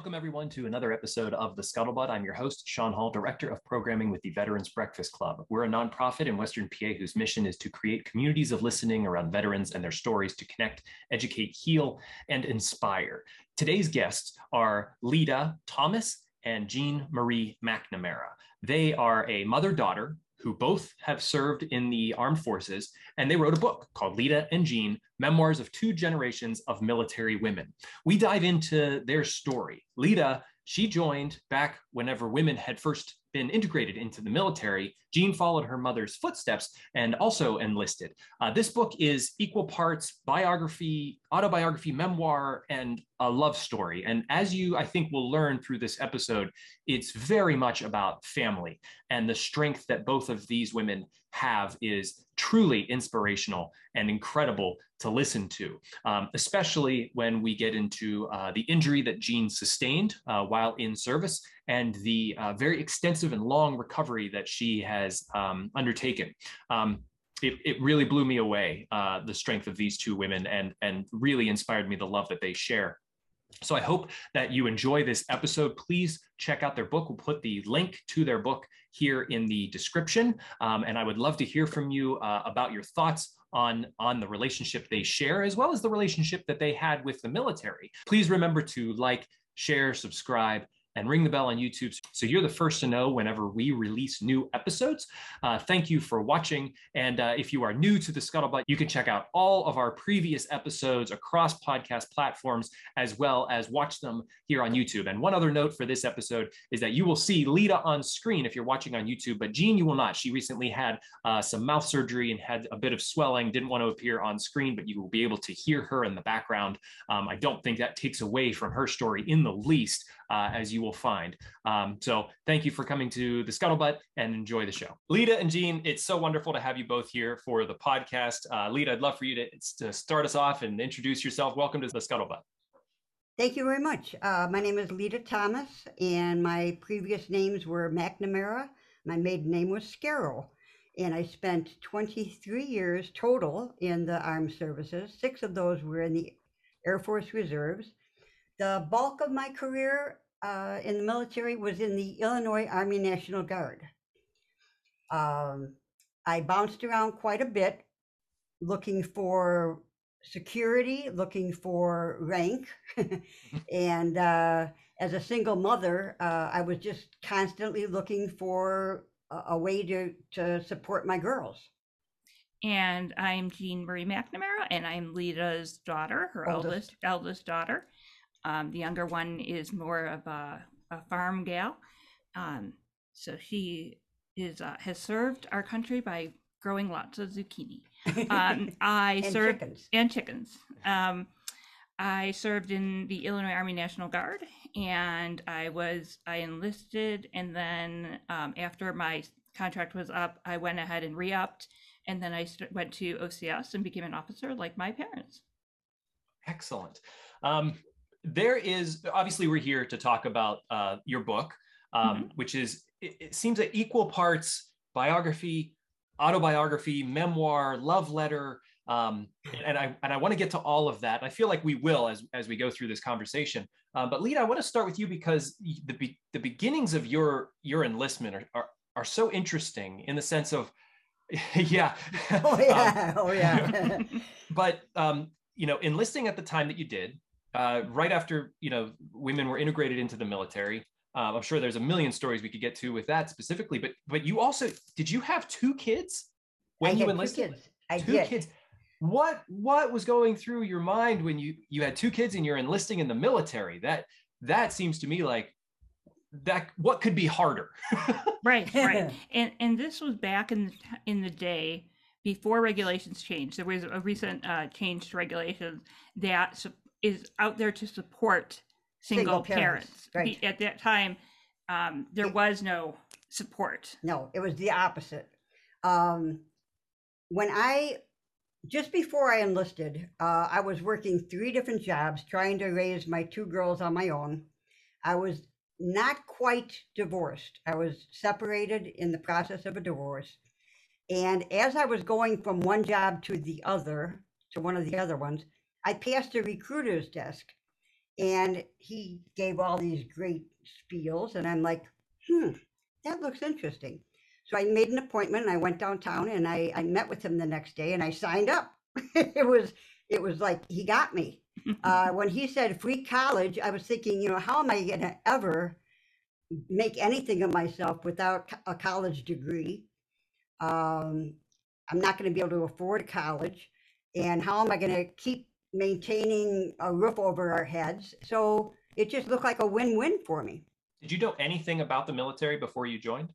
Welcome, everyone, to another episode of The Scuttlebutt. I'm your host, Sean Hall, Director of Programming with the Veterans Breakfast Club. We're a nonprofit in Western PA whose mission is to create communities of listening around veterans and their stories to connect, educate, heal, and inspire. Today's guests are Lita Thomas and Jean Marie McNamara. They are a mother daughter who both have served in the armed forces, and they wrote a book called Lita and Jean Memoirs of Two Generations of Military Women. We dive into their story. Lita, she joined back whenever women had first been integrated into the military. Jean followed her mother's footsteps and also enlisted. Uh, this book is equal parts biography, autobiography, memoir, and a love story. And as you, I think, will learn through this episode, it's very much about family. And the strength that both of these women have is truly inspirational and incredible to listen to, um, especially when we get into uh, the injury that Jean sustained uh, while in service and the uh, very extensive and long recovery that she has um, undertaken. Um, it, it, really blew me away, uh, the strength of these two women, and, and really inspired me the love that they share. So I hope that you enjoy this episode. Please check out their book. We'll put the link to their book here in the description. Um, and I would love to hear from you uh, about your thoughts on, on the relationship they share, as well as the relationship that they had with the military. Please remember to like, share, subscribe, and ring the bell on YouTube so you're the first to know whenever we release new episodes. Uh, thank you for watching. And uh, if you are new to the Scuttlebutt, you can check out all of our previous episodes across podcast platforms, as well as watch them here on YouTube. And one other note for this episode is that you will see Lita on screen if you're watching on YouTube, but Jean, you will not. She recently had uh, some mouth surgery and had a bit of swelling, didn't want to appear on screen, but you will be able to hear her in the background. Um, I don't think that takes away from her story in the least uh, as you will find. Um, so thank you for coming to the Scuttlebutt and enjoy the show. Lita and Jean, it's so wonderful to have you both here for the podcast. Uh, Lita, I'd love for you to, to start us off and introduce yourself. Welcome to the Scuttlebutt. Thank you very much. Uh, my name is Lita Thomas, and my previous names were McNamara. My maiden name was Scarrow, and I spent 23 years total in the armed services. Six of those were in the Air Force Reserves. The bulk of my career uh, in the military was in the Illinois Army National Guard. Um, I bounced around quite a bit looking for security, looking for rank. and uh, as a single mother, uh, I was just constantly looking for a, a, way to, to support my girls. And I'm Jean Marie McNamara, and I'm Lita's daughter, her oldest, eldest, eldest daughter. Um, the younger one is more of a, a farm gal. Um, so she is uh, has served our country by growing lots of zucchini. Um, I and served chickens. and chickens. Um, I served in the Illinois Army National Guard, and I was I enlisted, and then um, after my contract was up, I went ahead and re-upped, and then I st- went to OCS and became an officer like my parents. Excellent. Um, there is obviously we're here to talk about uh, your book, um, mm-hmm. which is it, it, seems like equal parts biography, autobiography, memoir, love letter, um, and I and I want to get to all of that. I feel like we will as as we go through this conversation. Uh, but Lita, I want to start with you because the be, the beginnings of your your enlistment are, are are so interesting in the sense of yeah oh yeah um, oh yeah but um, you know enlisting at the time that you did uh, right after you know women were integrated into the military. Um, I'm sure there's a million stories we could get to with that specifically, but but you also did you have two kids when I you enlisted? Two kids. I two did. kids. What what was going through your mind when you you had two kids and you're enlisting in the military? That that seems to me like that what could be harder right right and and this was back in the, in the day before regulations changed there was a recent uh, change to regulations that is out there to support single, single parents. parents. Right. At that time, um, there it, was no support. No, it was the opposite. Um, when I, just before I enlisted, uh, I was working three different jobs trying to raise my two girls on my own. I was not quite divorced. I was separated in the process of a divorce. And as I was going from one job to the other, to one of the other ones, I passed a recruiter's desk And he gave all these great spiels, and I'm like, hmm, that looks interesting. So I made an appointment and I went downtown and I, I met with him the next day and I signed up. it was it was like he got me. Uh, when he said free college, I was thinking, you know, how am I going to ever make anything of myself without a college degree? Um, I'm not going to be able to afford college. And how am I going to keep maintaining a roof over our heads? So it just looked like a win win for me. Did you know anything about the military before you joined?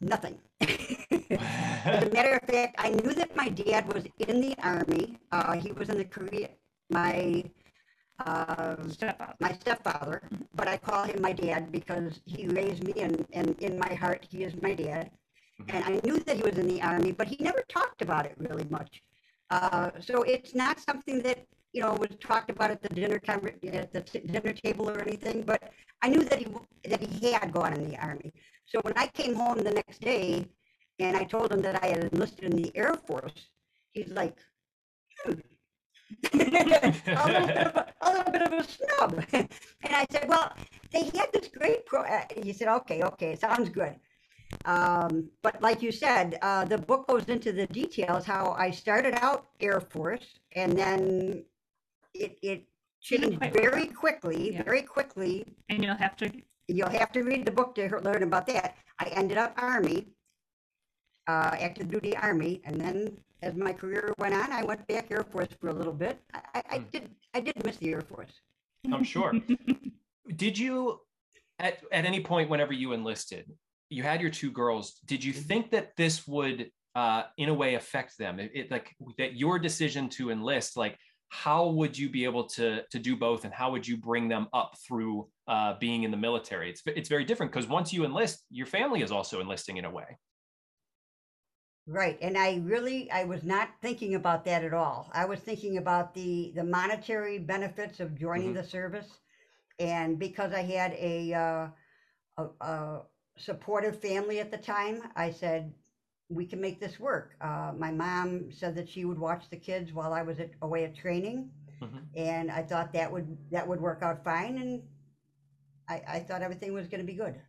Nothing. As a matter of fact, I knew that my dad was in the army. Uh, he was in the Korea. My uh, stepfather. my stepfather, but I call him my dad because he raised me, and, and in my heart, he is my dad. Mm-hmm. And I knew that he was in the army, but he never talked about it really much. Uh, so it's not something that you know was talked about at the dinner at the dinner table or anything. But I knew that he that he had gone in the army. So when I came home the next day, and I told him that I had enlisted in the Air Force, he's like, hmm. a, little bit of a, a little bit of a snub. and I said, well, they had this great pro. Uh, he said, okay, okay, sounds good. Um, but like you said, uh, the book goes into the details how I started out Air Force and then it, it changed very quickly, yeah. very quickly. And you'll have to you'll have to read the book to learn about that. I ended up Army, uh, active duty Army, and then as my career went on, I went back Air Force for a little bit. I, I, mm. did I did miss the Air Force. I'm sure. did you at at any point whenever you enlisted, you had your two girls. Did you mm-hmm. think that this would uh, in a way affect them? It, it like that your decision to enlist, like how would you be able to to do both and how would you bring them up through uh, being in the military it's it's very different because once you enlist your family is also enlisting in a way right and i really i was not thinking about that at all i was thinking about the the monetary benefits of joining mm-hmm. the service and because i had a, uh, a, a supportive family at the time i said we can make this work. Uh, my mom said that she would watch the kids while I was at, away at training, mm-hmm. and I thought that would that would work out fine, and I, I thought everything was going to be good.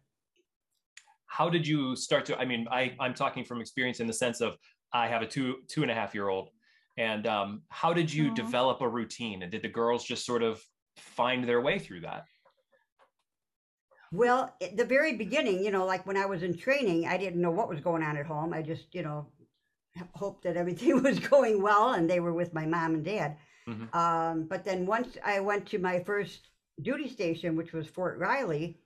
How did you start to? I mean, I I'm talking from experience in the sense of I have a two two and a half year old, and um, how did you Aww. develop a routine? And did the girls just sort of find their way through that? Well, at the very beginning, you know, like when I was in training, I didn't know what was going on at home. I just, you know, hoped that everything was going well and they were with my mom and dad. Mm-hmm. Um, but then once I went to my first duty station, which was Fort Riley,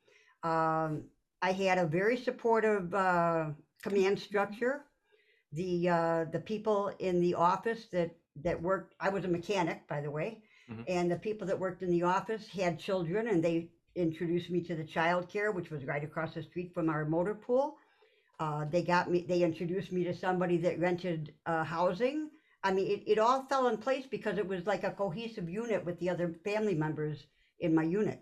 um, I had a very supportive uh, command structure. The uh, the people in the office that that worked, I was a mechanic, by the way, mm-hmm. and the people that worked in the office had children, and they introduced me to the child care, which was right across the street from our motor pool. Uh, they got me, they introduced me to somebody that rented uh, housing. I mean, it, it all fell in place because it was like a cohesive unit with the other family members in my unit.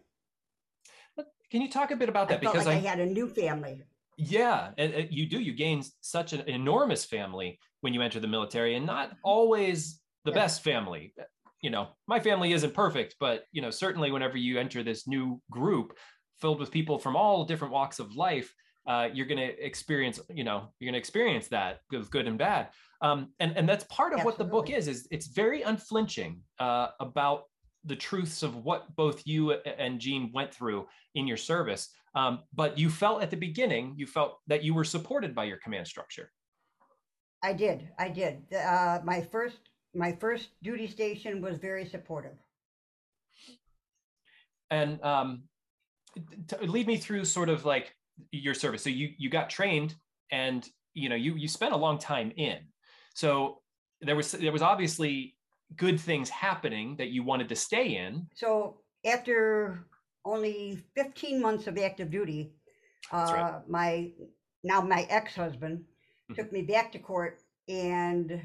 Can you talk a bit about that? I because like I, I, had a new family. Yeah, you do. You gain such an enormous family when you enter the military, and not always the best family you know, my family isn't perfect, but you know, certainly whenever you enter this new group filled with people from all different walks of life, uh, you're going to experience, you know, you're going to experience that with good and bad. Um, and and that's part of Absolutely. what the book is. Is it's very unflinching uh, about the truths of what both you and Jean went through in your service. Um, but you felt at the beginning, you felt that you were supported by your command structure. I did. I did. Uh, my first my first duty station was very supportive. And um, lead me through sort of like your service. So you you got trained, and you know you you spent a long time in. So there was there was obviously good things happening that you wanted to stay in. So after only 15 months of active duty, uh, right. my now my ex-husband mm-hmm. took me back to court and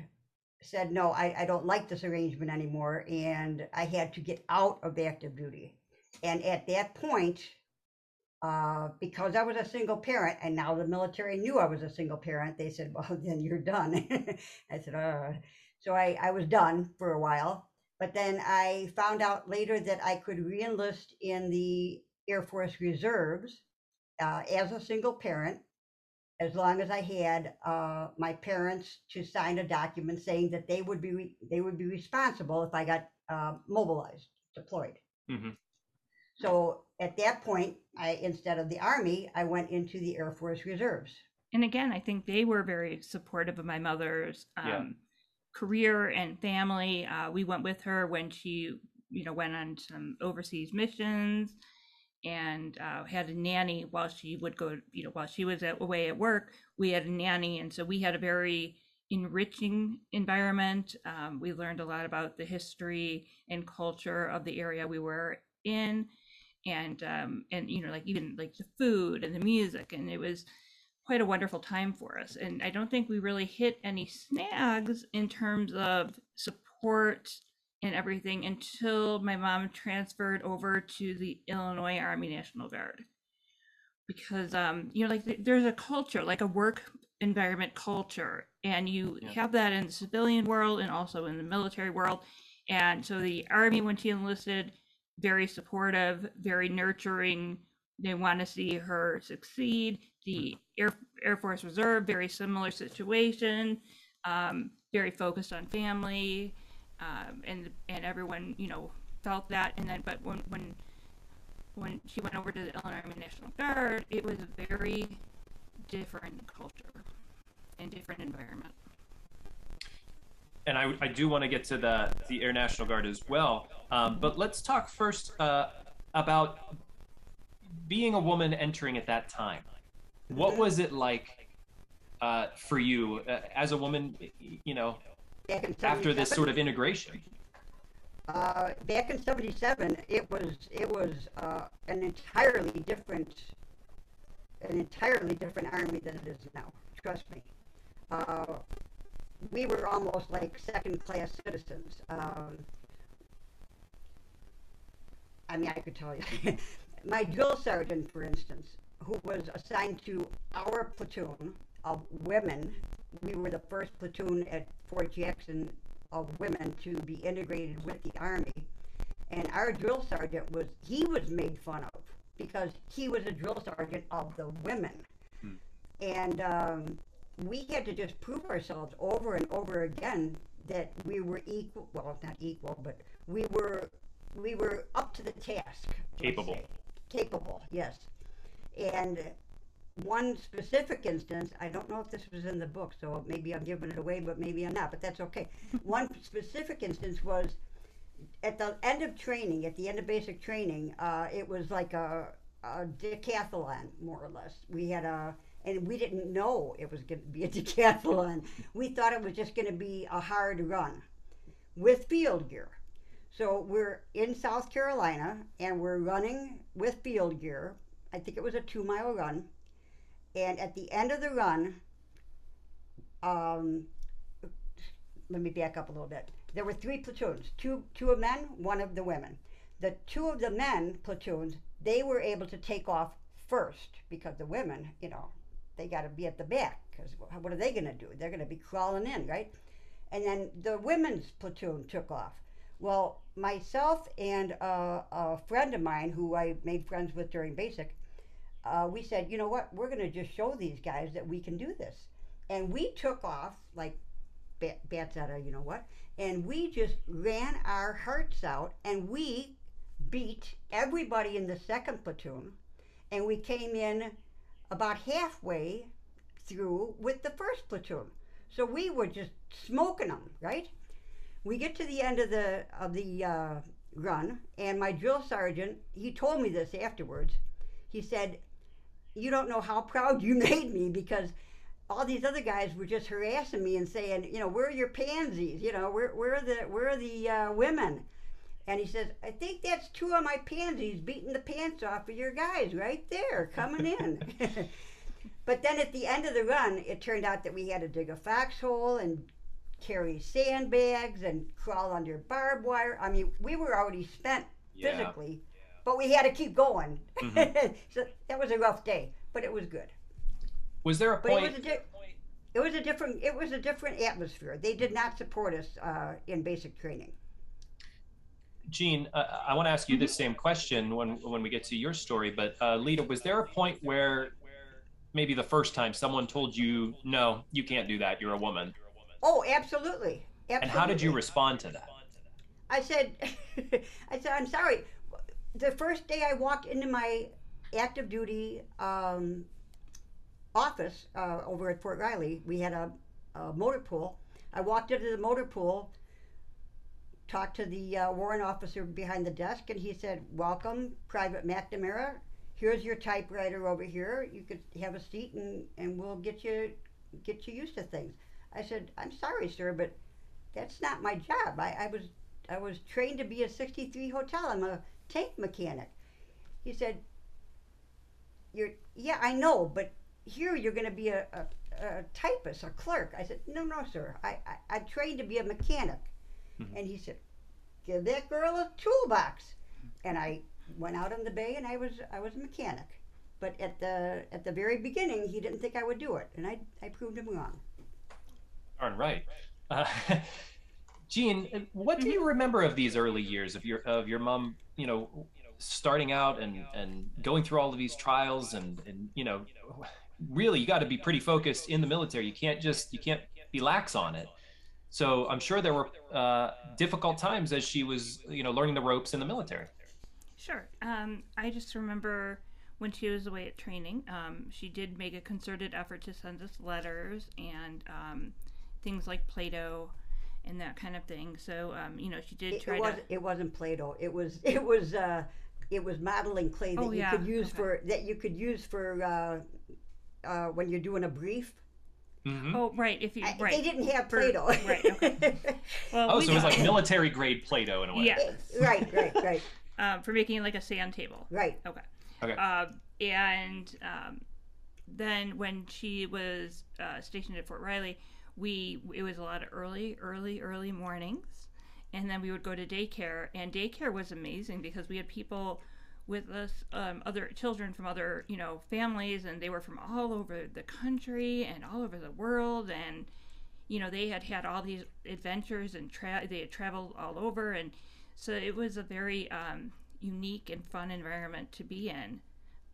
said, no, I, I don't like this arrangement anymore. And I had to get out of active duty. And at that point, uh, because I was a single parent and now the military knew I was a single parent, they said, well, then you're done. I said, uh, so I, I was done for a while. But then I found out later that I could reenlist in the Air Force Reserves uh, as a single parent, as long as I had uh, my parents to sign a document saying that they would be re- they would be responsible if I got uh, mobilized, deployed. hmm So at that point, I instead of the Army, I went into the Air Force Reserves. and again, I think they were very supportive of my mother's um, Yeah. career and family. Uh, we went with her when she, you know, went on some overseas missions and uh, had a nanny while she would go, you know, while she was at, away at work. We had a nanny, and so we had a very enriching environment. Um, we learned a lot about the history and culture of the area we were in, and um, and you know, like even like the food and the music, and it was quite a wonderful time for us. And I don't think we really hit any snags in terms of support and everything until my mom transferred over to the Illinois Army National Guard. Because um, you know, like th- there's a culture, like a work environment culture, and you Yeah. have that in the civilian world and also in the military world. And so the army, when she enlisted, very supportive, very nurturing. They want to see her succeed. The Air Air Force Reserve, very similar situation, um, very focused on family, um, and and everyone you know felt that. And then, but when when when she went over to the Illinois National Guard, it was a very different culture and different environment. and I, I do want to get to the the Air National Guard as well. Um, but let's talk first uh, about being a woman entering at that time. What was it like uh, for you uh, as a woman? You know, after this sort of integration. Uh, back in '77, it was it was uh, an entirely different, an entirely different army than it is now. Trust me. Uh, we were almost like second-class citizens. Um, I mean, I could tell you. My drill sergeant, for instance, who was assigned to our platoon of women, we were the first platoon at Fort Jackson of women to be integrated with the Army. And our drill sergeant was, he was made fun of because he was a drill sergeant of the women. Hmm. And um, we had to just prove ourselves over and over again that we were equal, well, not equal, but we were we were up to the task. Capable. Capable, yes. And one specific instance, I don't know if this was in the book, so maybe I'm giving it away, but maybe I'm not, but that's okay. one specific instance was at the end of training, at the end of basic training, uh, it was like a, a decathlon, more or less. We had a, and we didn't know it was going to be a decathlon. We thought it was just going to be a hard run with field gear. So we're in South Carolina and we're running with field gear. I think it was a two mile run. And at the end of the run, um, let me back up a little bit. There were three platoons, two two of men, one of the women. The two of the men platoons, they were able to take off first because the women, you know, they got to be at the back because what are they going to do? They're going to be crawling in, right? And then the women's platoon took off. Well, myself and uh, a friend of mine who I made friends with during basic, uh, we said, you know what, we're going to just show these guys that we can do this. And we took off like bat, bats out of you know what, and we just ran our hearts out and we beat everybody in the second platoon, and we came in about halfway through with the first platoon. So we were just smoking them, right? We get to the end of the of the uh, run, and my drill sergeant he told me this afterwards. He said, "You don't know how proud you made me because." all these other guys were just harassing me and saying, you know, where are your pansies? You know, where, where are the where are the uh, women? And he says, I think that's two of my pansies beating the pants off of your guys right there, coming in. but then at the end of the run, it turned out that we had to dig a foxhole and carry sandbags and crawl under barbed wire. I mean, we were already spent Yeah. physically, but we had to keep going. Mhm. so that was a rough day, but it was good. Was there a But it point? was a di- it was a different it was a different atmosphere. They did not support us uh, in basic training. Jean, uh, I want to ask you the same question when when we get to your story. But uh, Lita, was there a point where maybe the first time someone told you, "No, you can't do that. You're a woman." Oh, absolutely. absolutely. And how did you respond to that? I said, I said, I'm sorry. The first day I walked into my active duty um, office uh, over at Fort Riley, we had a, a, motor pool. I walked into the motor pool, talked to the uh, warrant officer behind the desk, and he said, Welcome, Private McNamara. Here's your typewriter over here. You could have a seat and, and we'll get you get you used to things. I said, I'm sorry, sir, but that's not my job. I, I was I was trained to be a 63 hotel. I'm a tank mechanic. He said, You're, yeah, I know, but here you're going to be a, a, a, typist, a clerk. I said, No, no, sir. I, I, I trained to be a mechanic. Mm-hmm. And he said, Give that girl a toolbox. And I went out on the bay and I was, I was a mechanic. But at the, at the very beginning, he didn't think I would do it. And I, I proved him wrong. Darn right. Uh, Jean, what do you mm-hmm. remember of these early years of your of your mom? You know, starting out and and going through all of these trials and and you know, really you got to be pretty focused in the military. You can't just you can't be lax on it. So I'm sure there were uh, difficult times as she was you know learning the ropes in the military. Sure. Um, I just remember when she was away at training, um, she did make a concerted effort to send us letters and um, things like Play-Doh and that kind of thing. So um, you know, she did it, try it was, to. It wasn't Play-Doh. It was it was uh, it was modeling clay that oh, you yeah. could use okay. for that you could use for uh, uh, when you're doing a brief. Mm-hmm. Oh right, if you I, right. they didn't have Play-Doh. For, right. Okay. Well, oh, we so it was like military grade Play-Doh in a way. Yeah. right. Right. Right. Um, for making like a sand table. Right. Okay. Okay. Uh, and um, then when she was uh, stationed at Fort Riley, we it was a lot of early, early, early mornings, and then we would go to daycare. And daycare was amazing because we had people with us, um, other children from other you know families, and they were from all over the country and all over the world, and you know they had had all these adventures and tra- they had traveled all over, and so it was a very um, unique and fun environment to be in.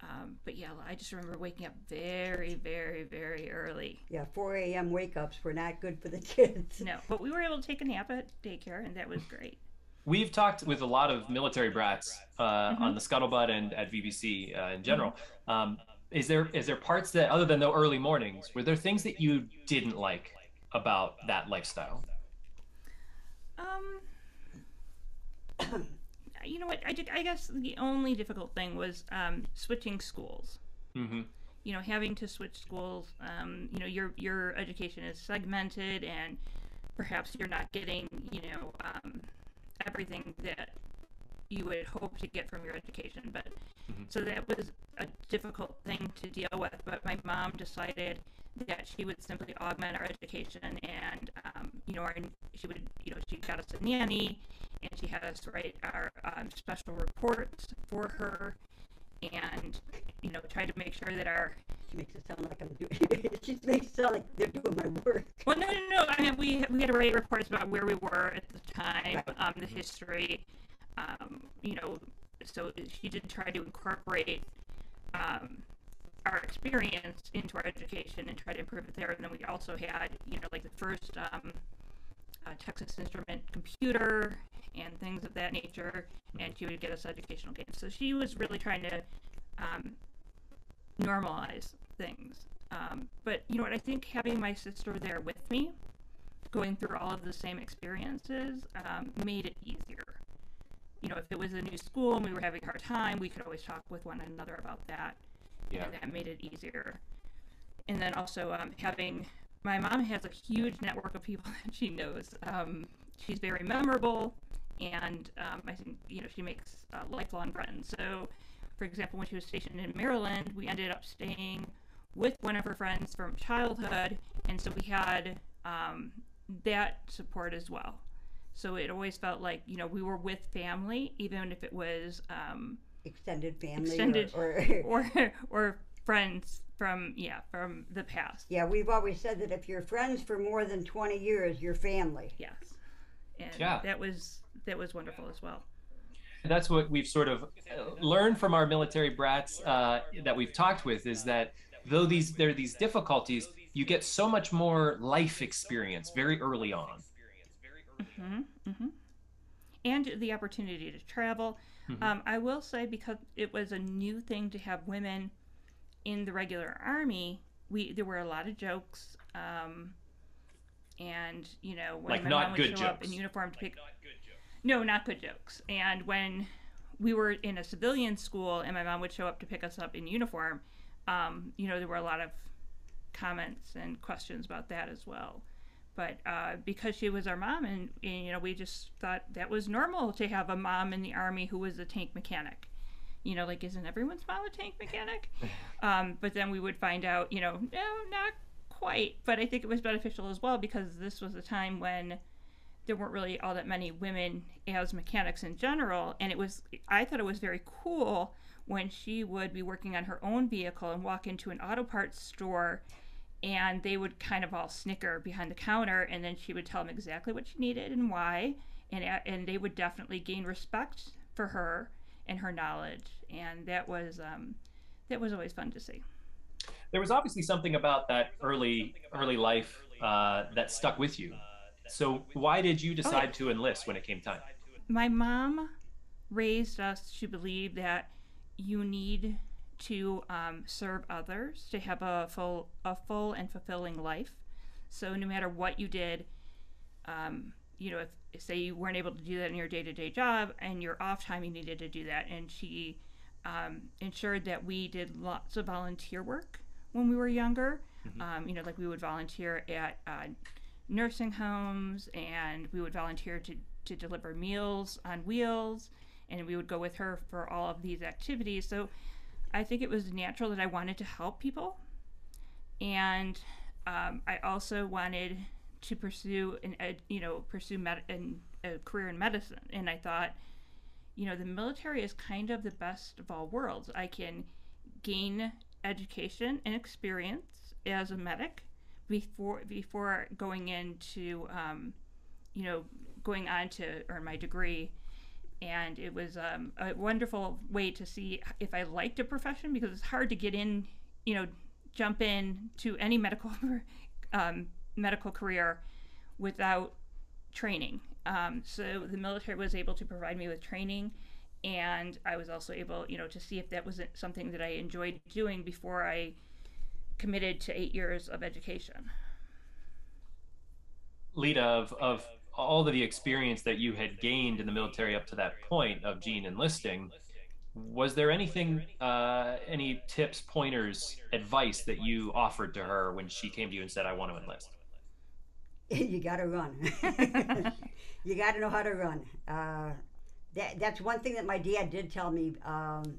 Um, but yeah, I just remember waking up very, very, very early. Yeah, 4 a.m. wake ups were not good for the kids. No, but we were able to take a nap at daycare, and that was great. We've talked with a lot of military brats uh, mm-hmm. on the scuttlebutt and at VBC uh, in general. Mm-hmm. Um, is there is there parts that other than the early mornings, were there things that you didn't like about that lifestyle? Um. you know what? I, did, I guess the only difficult thing was um, switching schools. Mm-hmm. You know, having to switch schools. Um, you know, your your education is segmented, and perhaps you're not getting you know um, everything that you would hope to get from your education. But mm-hmm. so that was a difficult thing to deal with. But my mom decided that she would simply augment our education, and um, you know, our, she would you know she got us a nanny and she had us write our um, special reports for her and you know try to make sure that our she makes it sound like I'm doing she makes it sound like they're doing my work well no no no I mean we we had to write reports about where we were at the time right. um, the history um, you know so she did try to incorporate um, our experience into our education and try to improve it there and then we also had you know like the first um, uh, Texas Instrument computer and things of that nature, and she would get us educational games. So she was really trying to um, normalize things. Um, but you know what? I think having my sister there with me, going through all of the same experiences, um, made it easier. You know, if it was a new school and we were having a hard time, we could always talk with one another about that. Yeah. And that made it easier. And then also um, having my mom has a huge network of people that she knows. Um, she's very memorable and um, I think you know she makes uh, lifelong friends. So, for example, when she was stationed in Maryland, we ended up staying with one of her friends from childhood, and so we had um, that support as well. So it always felt like you know we were with family, even if it was um, extended family, extended or or, or, or friends from yeah from the past. Yeah, we've always said that if you're friends for more than twenty years, you're family. Yes, and yeah. that was that was wonderful as well. that's what we've sort of learned from our military brats uh, that we've talked with is that though these there are these difficulties, you get so much more life experience very early on. Mm-hmm, mm-hmm. And the opportunity to travel. Mm-hmm. Um, I will say because it was a new thing to have women in the regular army, we there were a lot of jokes. Um, and you know when like my mom good would show jokes. up in uniform to pick no not good jokes and when we were in a civilian school and my mom would show up to pick us up in uniform um, you know there were a lot of comments and questions about that as well but uh, because she was our mom and, and, you know we just thought that was normal to have a mom in the army who was a tank mechanic you know like isn't everyone's mom a tank mechanic? Um, but then we would find out you know no not quite. But i think it was beneficial as well because this was a time when there weren't really all that many women as mechanics in general. And it was i thought it was very cool when she would be working on her own vehicle and walk into an auto parts store and they would kind of all snicker behind the counter and then she would tell them exactly what she needed and why. And and they would definitely gain respect for her and her knowledge and that was um, that was always fun to see there was obviously something about that early early life uh, that stuck with you so why did you decide okay. to enlist when it came time my mom raised us to believe that you need to um, serve others, to have a full, a full and fulfilling life. So no matter what you did, um, you know, if say you weren't able to do that in your day-to-day job and your off time, you needed to do that. And she um, ensured that we did lots of volunteer work when we were younger. Mm-hmm. Um, you know, like we would volunteer at uh, nursing homes, and we would volunteer to to deliver meals on wheels, and we would go with her for all of these activities. So I think it was natural that I wanted to help people, and um, I also wanted to pursue an ed, you know pursue med- an, a career in medicine. And I thought, you know, the military is kind of the best of all worlds. I can gain education and experience as a medic before before going into um, you know going on to earn my degree and it was um, a wonderful way to see if I liked a profession because it's hard to get in, you know, jump in to any medical um, medical career without training. Um, so the military was able to provide me with training, and I was also able, you know, to see if that was something that I enjoyed doing before I committed to eight years of education. Lita, of, of all of the experience that you had gained in the military up to that point of Jean enlisting, was there anything, uh, any tips, pointers, advice that you offered to her when she came to you and said, I want to enlist? you got to run. you got to know how to run. Uh, that, that's one thing that my dad did tell me um,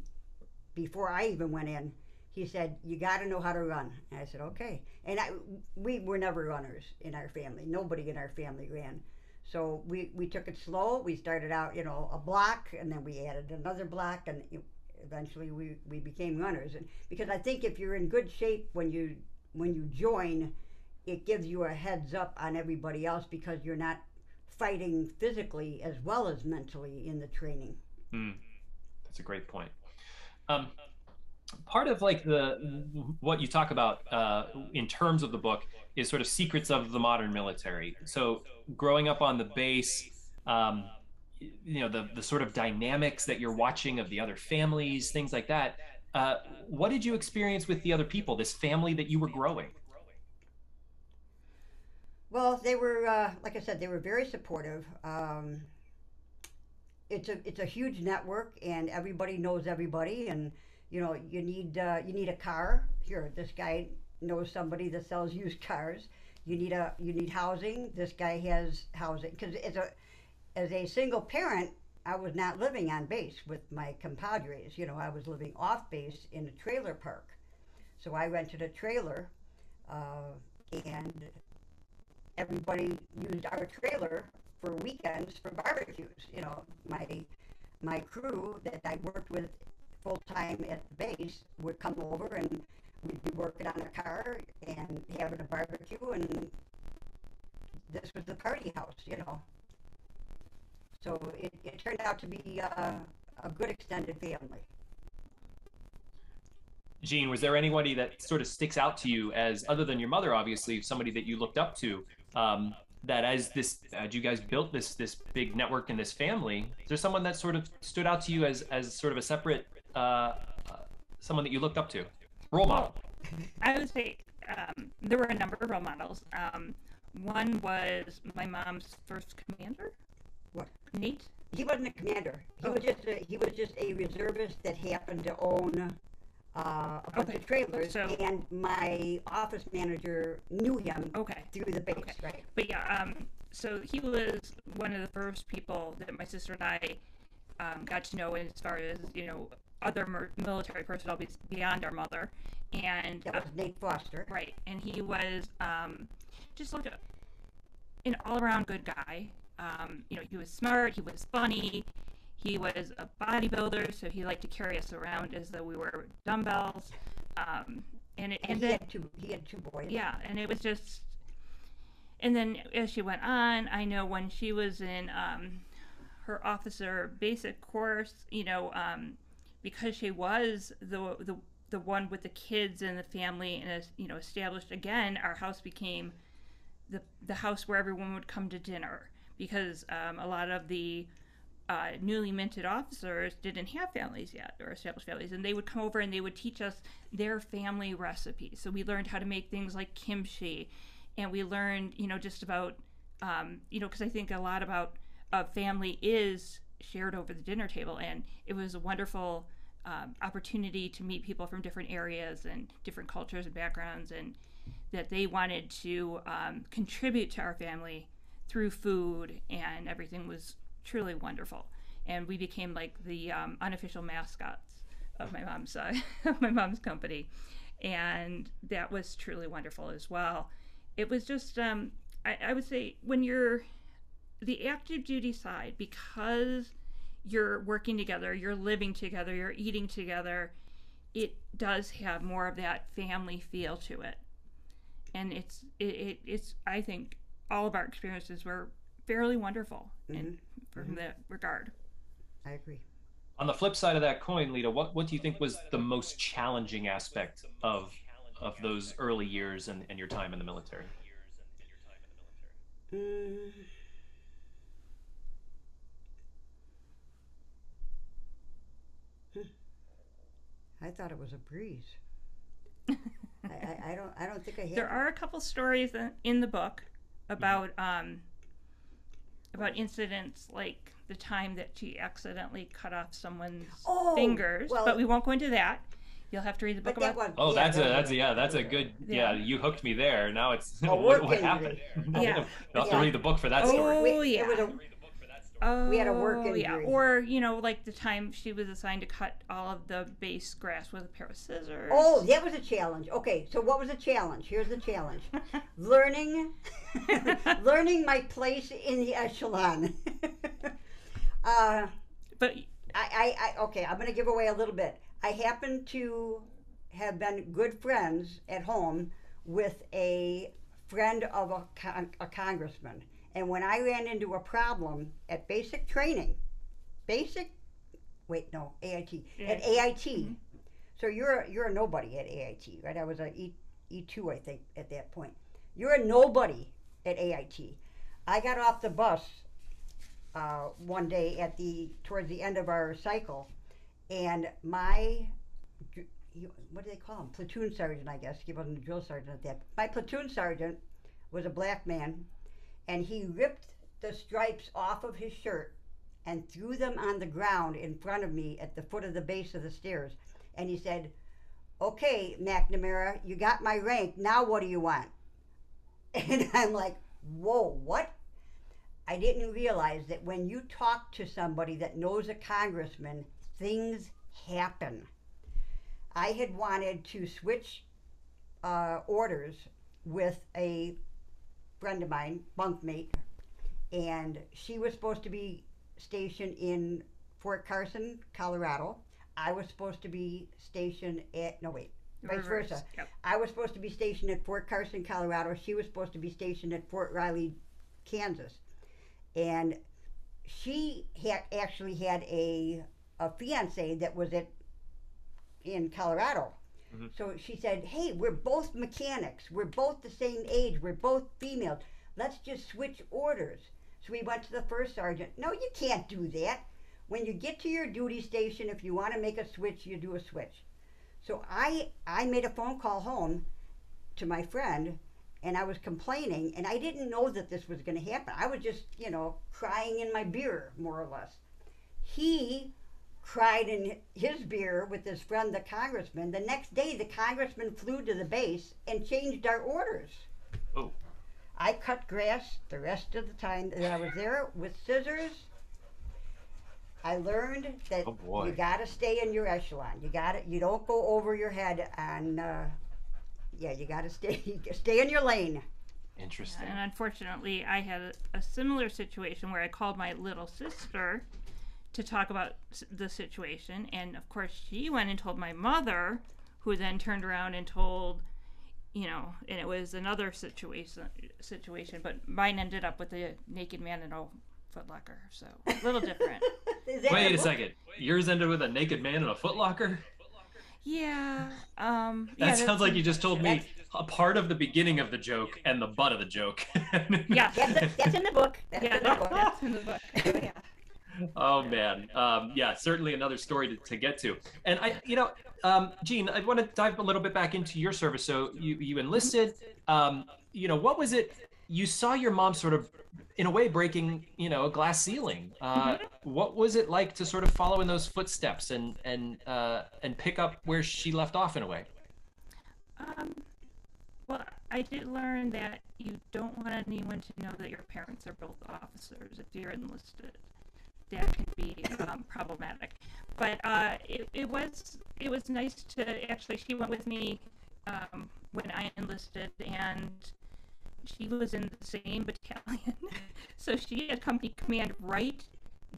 before I even went in. He said, "You got to know how to run." And I said, "Okay." And I, we were never runners in our family. Nobody in our family ran. So we, we took it slow. We started out, you know, a block, and then we added another block, and eventually we, we became runners. And because I think if you're in good shape when you when you join, it gives you a heads up on everybody else because you're not fighting physically as well as mentally in the training. Mm, that's a great point. Um, part of like the what you talk about uh, in terms of the book is sort of secrets of the modern military. So growing up on the base, um, you know, the the sort of dynamics that you're watching of the other families, things like that. Uh, what did you experience with the other people, this family that you were growing? Well, they were, uh, like I said, they were very supportive. Um, it's a it's a huge network, and everybody knows everybody, and you know you need uh, you need a car. Here, this guy knows somebody that sells used cars. You need a you need housing. This guy has housing because as a as a single parent, I was not living on base with my compadres. You know, I was living off base in a trailer park. So I rented a trailer, uh, and everybody used our trailer for weekends for barbecues. You know, my my crew that I worked with full time at the base would come over and we'd be working on a car and having a barbecue, and this was the party house, you know. So it, it turned out to be uh, a good extended family. Jean, was there anybody that sort of sticks out to you as, other than your mother, obviously, somebody that you looked up to? Um, that as this, as you guys built this this big network and this family, is there someone that sort of stood out to you as as sort of a separate, uh, uh, someone that you looked up to, role model? I would say um, there were a number of role models. Um, one was my mom's first commander. What? Nate. He wasn't a commander. He Oh. was just a, he was just a reservist that happened to own uh, a bunch Okay, of trailers. so- and my office manager knew him Okay. through the base, Okay. right? But yeah, um, so he was one of the first people that my sister and I um, got to know as far as you know other mer- military personnel be- beyond our mother, and That uh, was Nate Foster. right, and he was um, just like a, an all-around good guy. Um, you know, he was smart, he was funny, he was a bodybuilder, so he liked to carry us around as though we were dumbbells. Um, and it, And he had two. He had two boys. yeah, and it was just. And then as she went on, I know when she was in um, her officer basic course, you know, um, because she was the the the one with the kids and the family, and as you know, established again, our house became the the house where everyone would come to dinner because um, a lot of the uh, newly minted officers didn't have families yet or established families, and they would come over and they would teach us their family recipes. So we learned how to make things like kimchi, and we learned, you know, just about, um, you know, because I think a lot about uh, family is shared over the dinner table, and it was a wonderful um, opportunity to meet people from different areas and different cultures and backgrounds, and that they wanted to um, contribute to our family through food, and everything was truly wonderful. And we became like the um, unofficial mascots of my mom's uh, of my mom's company, and that was truly wonderful as well. It was just um, I, I would say when you're the active duty side because you're working together, you're living together, you're eating together, it does have more of that family feel to it. And it's it, it it's I think all of our experiences were fairly wonderful in from that regard. I agree. On the flip side of that coin, Lita, what, what do you think was the most challenging aspect of of those early years and, and your time in the military? Mm. Hmm. I thought it was a breeze. I, I, I don't I don't think I had There are a couple stories in- in the book about um, about incidents like the time that she accidentally cut off someone's Oh, fingers, well- but we won't go into that. You'll have to read the book but that about. one Oh, yeah, that's a that's a yeah, that's a good yeah. Yeah. You hooked me there. Now it's A what, what happened. injury. Yeah. You'll have to read the book for that story. Oh, We- yeah. It was a, Oh, We had a work Yeah, or you know, like the time she was assigned to cut all of the base grass with a pair of scissors. oh, that was a challenge. Okay, so what was the challenge? Here's the challenge: learning, learning my place in the echelon. uh, but I, I, I, okay, I'm going to give away a little bit. I happen to have been good friends at home with a friend of a, con- a congressman. And when I ran into a problem at basic training, basic, wait, no, AIT, at AIT. So you're a, you're a nobody at AIT, right? I was a E, E2, I think, at that point. You're a nobody at AIT. I got off the bus uh, one day at the towards the end of our cycle, and my what do they call him? Platoon sergeant, I guess. He wasn't a drill sergeant at that. My platoon sergeant was a black man, and he ripped the stripes off of his shirt and threw them on the ground in front of me at the foot of the base of the stairs. And he said, "Okay, McNamara, you got my rank. Now what do you want?" And I'm like, "Whoa, what?" I didn't realize that when you talk to somebody that knows a congressman, things happen. I had wanted to switch uh, orders with a friend of mine, bunkmate, and she was supposed to be stationed in Fort Carson, Colorado. I was supposed to be stationed at, no, wait, vice reverse, versa. Yep. I was supposed to be stationed at Fort Carson, Colorado. She was supposed to be stationed at Fort Riley, Kansas. And she had actually had a a fiance that was at in Colorado. Mhm. So she said, "Hey, we're both mechanics. We're both the same age. We're both females. Let's just switch orders." So we went to the first sergeant. No, you can't do that. When you get to your duty station, if you want to make a switch, you do a switch. So I I made a phone call home to my friend and I was complaining and I didn't know that this was going to happen. I was just, you know, crying in my beer more or less. He cried in his beer with his friend the congressman. The next day the congressman flew to the base and changed our orders. Oh. I cut grass the rest of the time that I was there with scissors. I learned that Oh, you got to stay in your echelon. You got to you don't go over your head on uh, yeah, you got to stay stay in your lane. Interesting. And unfortunately, I had a, a similar situation where I called my little sister to talk about the situation, and of course, she went and told my mother, who then turned around and told, you know, and it was another situation. Situation, but mine ended up with a naked man in a footlocker, so a little different. Wait a second. Yours ended with a naked man in a footlocker? yeah. Um. That yeah, sounds like you just told me a part of the beginning of the joke and the butt of the joke. Yeah. That's, that's in the book. That's Yeah, in the book. that's in the book. Yeah. Oh man, um, yeah, certainly another story to, to get to. And I, you know, um, Jean, I want to dive a little bit back into your service. So you you enlisted. Um, you know, what was it? You saw your mom sort of, in a way, breaking you know a glass ceiling. Uh, What was it like to sort of follow in those footsteps and and uh, and pick up where she left off in a way? Um, well, I did learn that you don't want anyone to know that your parents are both officers if you're enlisted. That can be um, problematic. But uh, it, it was it was nice to actually. She went with me um, when I enlisted, and she was in the same battalion, so she had company command right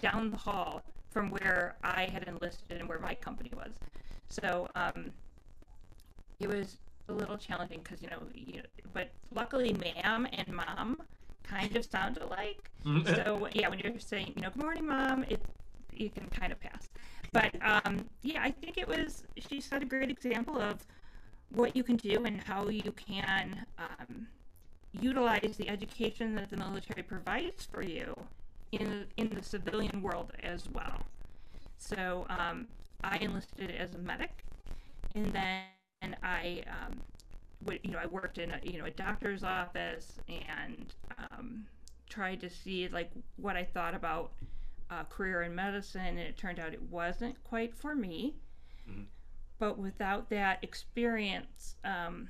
down the hall from where I had enlisted and where my company was. So um, it was a little challenging because you know, you but luckily, ma'am and mom kind of sound alike. so yeah, when you're saying, you know, good morning, mom, it you can kind of pass. But um, yeah, I think it was she set a great example of what you can do and how you can um, utilize the education that the military provides for you in in the civilian world as well. So um, I enlisted as a medic, and then and I, um, you know, I worked in a you know a doctor's office and um, tried to see like what I thought about uh, career in medicine, and it turned out it wasn't quite for me. But without that experience, um,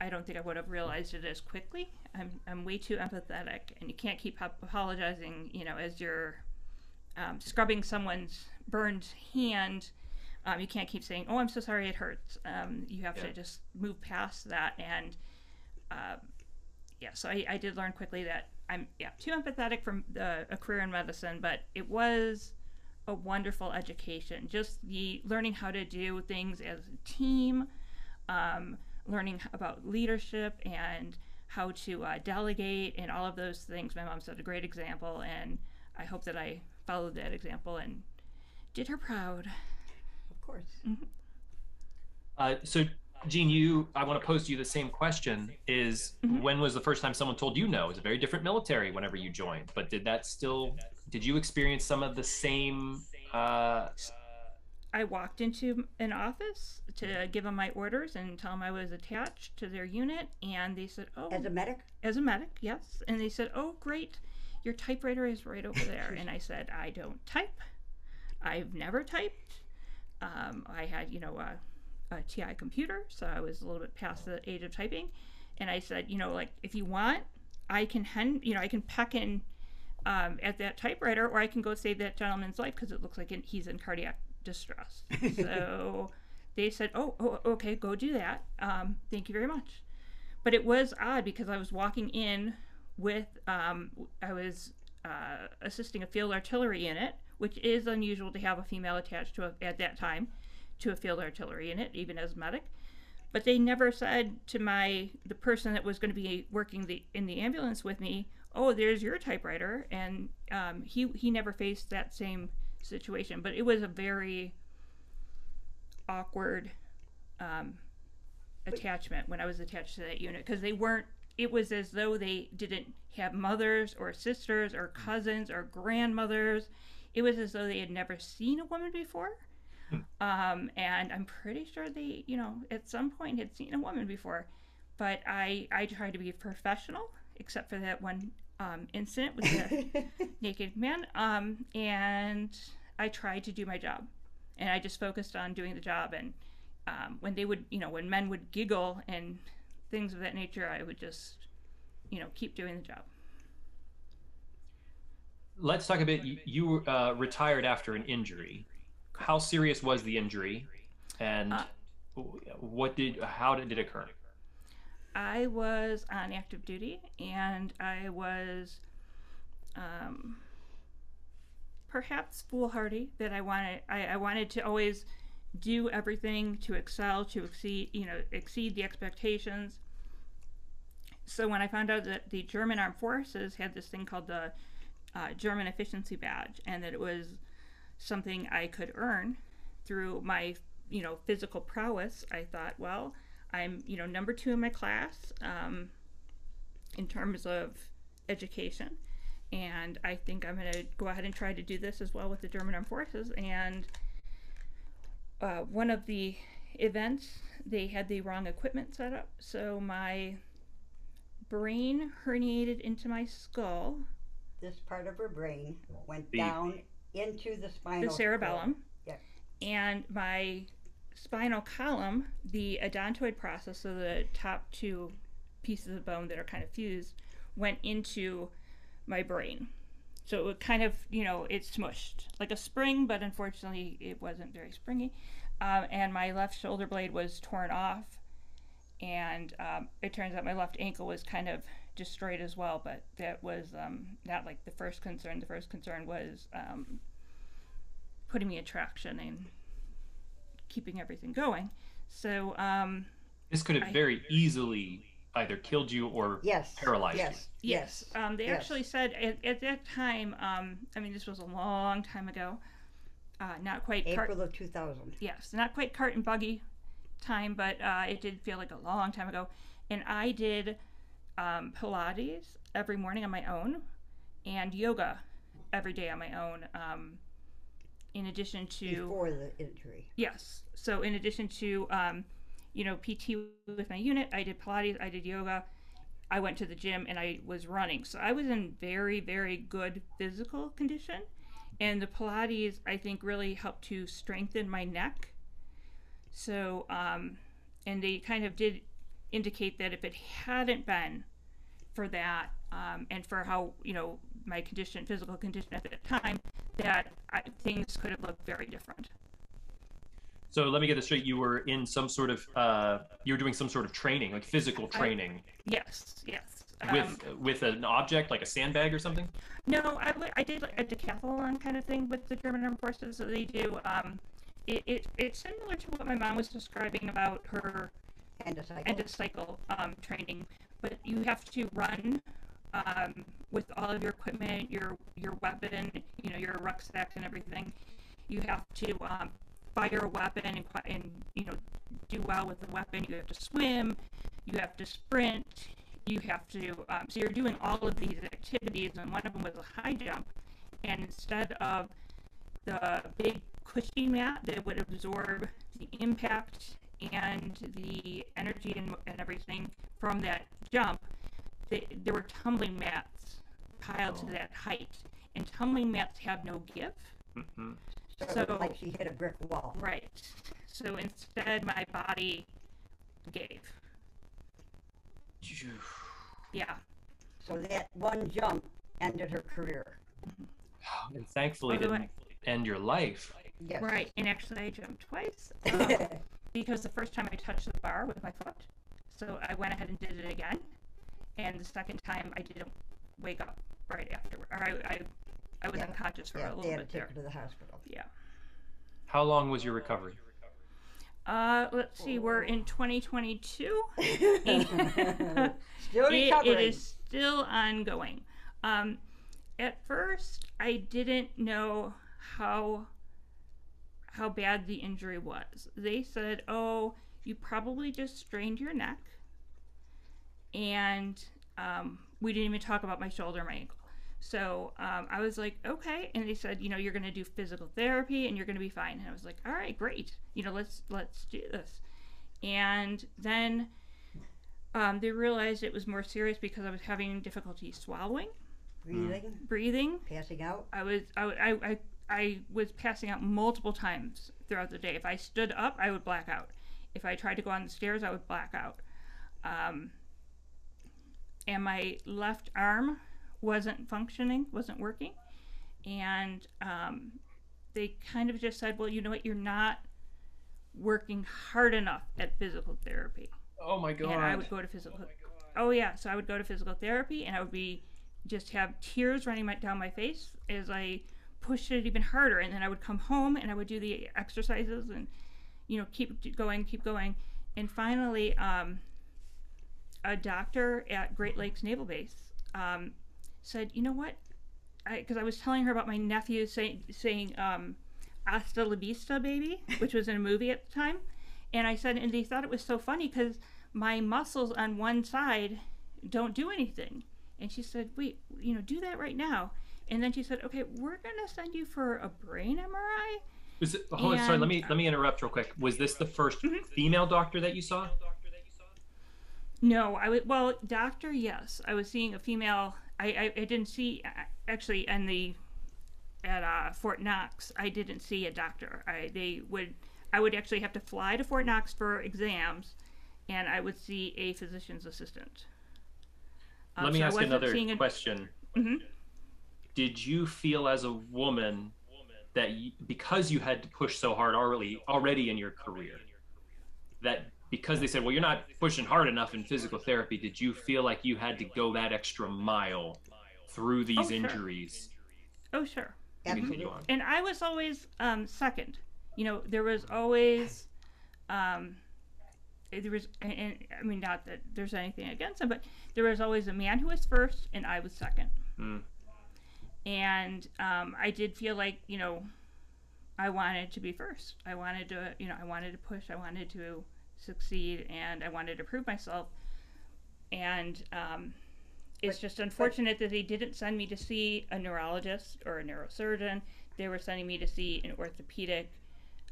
I don't think I would have realized it as quickly. I'm, I'm way too empathetic, and you can't keep apologizing, you know, as you're um, scrubbing someone's burned hand. Um, you can't keep saying, "Oh, I'm so sorry, it hurts." Um, you have Yeah. to just move past that, and um, yeah. So I, I did learn quickly that I'm yeah too empathetic from the, a career in medicine, but it was a wonderful education. Just the learning how to do things as a team, um, learning about leadership and how to uh, delegate and all of those things. My mom set a great example, and I hope that I followed that example and did her proud. Of course. Uh, so, Jean, you, I want to pose to you the same question: Is when was the first time someone told you no? It's a very different military whenever you joined, but did that still? Did you experience some of the same? Uh, I walked into an office to give them my orders and tell them I was attached to their unit, and they said, "Oh, As a medic, as a medic, yes." And they said, "Oh, great, your typewriter is right over there." and I said, "I don't type. I've never typed. Um, I had, you know, a, a TI computer, so I was a little bit past the age of typing." And I said, "You know, like if you want, I can, hen- you know, I can peck in." Um, at that typewriter, or I can go save that gentleman's life because it looks like he's in cardiac distress. so they said, oh, oh, okay, go do that. Um, thank you very much. But it was odd because I was walking in with, um, I was uh, assisting a field artillery unit, which is unusual to have a female attached to a, at that time to a field artillery unit, even as a medic. But they never said to my the person that was going to be working the in the ambulance with me, oh, there's your typewriter, and um, he he never faced that same situation, but it was a very awkward um, attachment when I was attached to that unit because they weren't. It was as though they didn't have mothers or sisters or cousins or grandmothers. It was as though they had never seen a woman before. Um, and I'm pretty sure they, you know, at some point had seen a woman before. But I, I tried to be professional, except for that one um, incident with the naked man. Um, and I tried to do my job, and I just focused on doing the job. And um, when they would, you know, when men would giggle and things of that nature, I would just, you know, keep doing the job. Let's talk a bit. You, you uh, retired after an injury. How serious was the injury, and uh, what did? How did it occur? I was on active duty, and I was, um, perhaps foolhardy that I wanted. I, I wanted to always do everything to excel, to exceed, you know, exceed the expectations. So when I found out that the German armed forces had this thing called the uh, German efficiency badge, and that it was something I could earn through my, you know, physical prowess, I thought, well, I'm, you know, number two in my class um, in terms of education, and I think I'm going to go ahead and try to do this as well with the German armed forces. And uh, one of the events, they had the wrong equipment set up, so my brain herniated into my skull. This part of her brain went the, down into the spinal. The cerebellum. Yeah. And my spinal column, the odontoid process, so the top two pieces of bone that are kind of fused, went into my brain. So it kind of, you know, it smushed like a spring, but unfortunately it wasn't very springy. Um, and my left shoulder blade was torn off. And um, it turns out my left ankle was kind of destroyed as well, but that was um, not like the first concern. The first concern was um, putting me in traction and keeping everything going. So um, this could have I, very easily either killed you or yes, paralyzed yes, you. Yes, yes. Um, they yes. actually said at, at that time. Um, I mean, this was a long time ago. Uh, not quite April cart- of 2000. Yes, not quite cart and buggy time, but uh, it did feel like a long time ago. And I did um, Pilates every morning on my own, and yoga every day on my own. Um, in addition to before the injury. Yes. So in addition to um, you know PT with my unit, I did Pilates, I did yoga, I went to the gym, and I was running. So I was in very very good physical condition, and the Pilates I think really helped to strengthen my neck. So um, and they kind of did indicate that if it hadn't been for that um, and for how you know my condition, physical condition at the time, that I, things could have looked very different. So let me get this straight. You were in some sort of, uh, you were doing some sort of training, like physical training. I, yes, yes. With um, with an object like a sandbag or something. No, I, I did like a decathlon kind of thing with the German Armed Forces. So they do. Um, it, it it's similar to what my mom was describing about her endocycle, endocycle um, training, but you have to run um, with all of your equipment, your your weapon, you know, your rucksack and everything. You have to um, fire a weapon and, and you know do well with the weapon. You have to swim. You have to sprint. You have to. Um, so you're doing all of these activities, and one of them was a high jump. And instead of the big cushy mat that would absorb the impact and the energy and, and everything from that jump, they, there were tumbling mats piled oh. to that height, and tumbling mats have no give. Mm-hmm. So, so like she hit a brick wall. Right. So instead, my body gave. Yeah. So that one jump ended her career. And thankfully didn't end your life. Yes. Right. And actually, I jumped twice um, because the first time I touched the bar with my foot. So I went ahead and did it again and the second time I didn't wake up right after, or I, I, I was yeah. unconscious for yeah, a little they had bit to there. to the hospital. Yeah. How long was your recovery? Uh, let's see, we're in 2022. still recovering. It, it is still ongoing. Um, at first, I didn't know how how bad the injury was. They said, "Oh, you probably just strained your neck," and um, we didn't even talk about my shoulder, or my ankle. So um, I was like, okay. And they said, you know, you're going to do physical therapy and you're going to be fine. And I was like, all right, great. You know, let's let's do this. And then um, they realized it was more serious because I was having difficulty swallowing, Breathing, breathing. passing out. I was I, I, I, I was passing out multiple times throughout the day. If I stood up, I would black out. If I tried to go on the stairs, I would black out. Um, and my left arm wasn't functioning, wasn't working. And um, they kind of just said, well, you know what, you're not working hard enough at physical therapy. Oh my god. And I would go to physical. Oh, yeah, so I would go to physical therapy, and I would be just have tears running my, down my face as I pushed it even harder. And then I would come home and I would do the exercises and you know keep going, keep going. And finally, um, a doctor at Great Lakes Naval Base um, said, "You know what?" Because I, I, was telling her about my nephew say, saying um, "Hasta la vista, baby," which was in a movie at the time, and I said, and they thought it was so funny because my muscles on one side don't do anything. And she said, "Wait, you know, do that right now." And then she said, "Okay, we're gonna send you for a brain MRI." Was it, hold on, sorry, let me let me interrupt real quick. Was this the 1st mm-hmm. female doctor that you saw? No, I would. Well, doctor, yes, I was seeing a female. I I, I didn't see actually in the at uh, Fort Knox. I didn't see a doctor. I they would. I would actually have to fly to Fort Knox for exams, and I would see a physician's assistant. Um, Let me so ask another a... question. Mm-hmm. Did you feel as a woman that you, because you had to push so hard already already in your career that because they said well you're not pushing hard enough in physical therapy did you feel like you had to go that extra mile through these oh, sure. injuries? Oh sure. And i was always um, second. You know there was always um, there was and, i mean not that there's anything against him but there was always a man who was first and i was second. Mm. And um, i did feel like you know i wanted to be first i wanted to you know i wanted to push i wanted to succeed and i wanted to prove myself and um, it's but, just unfortunate but, that they didn't send me to see a neurologist or a neurosurgeon they were sending me to see an orthopedic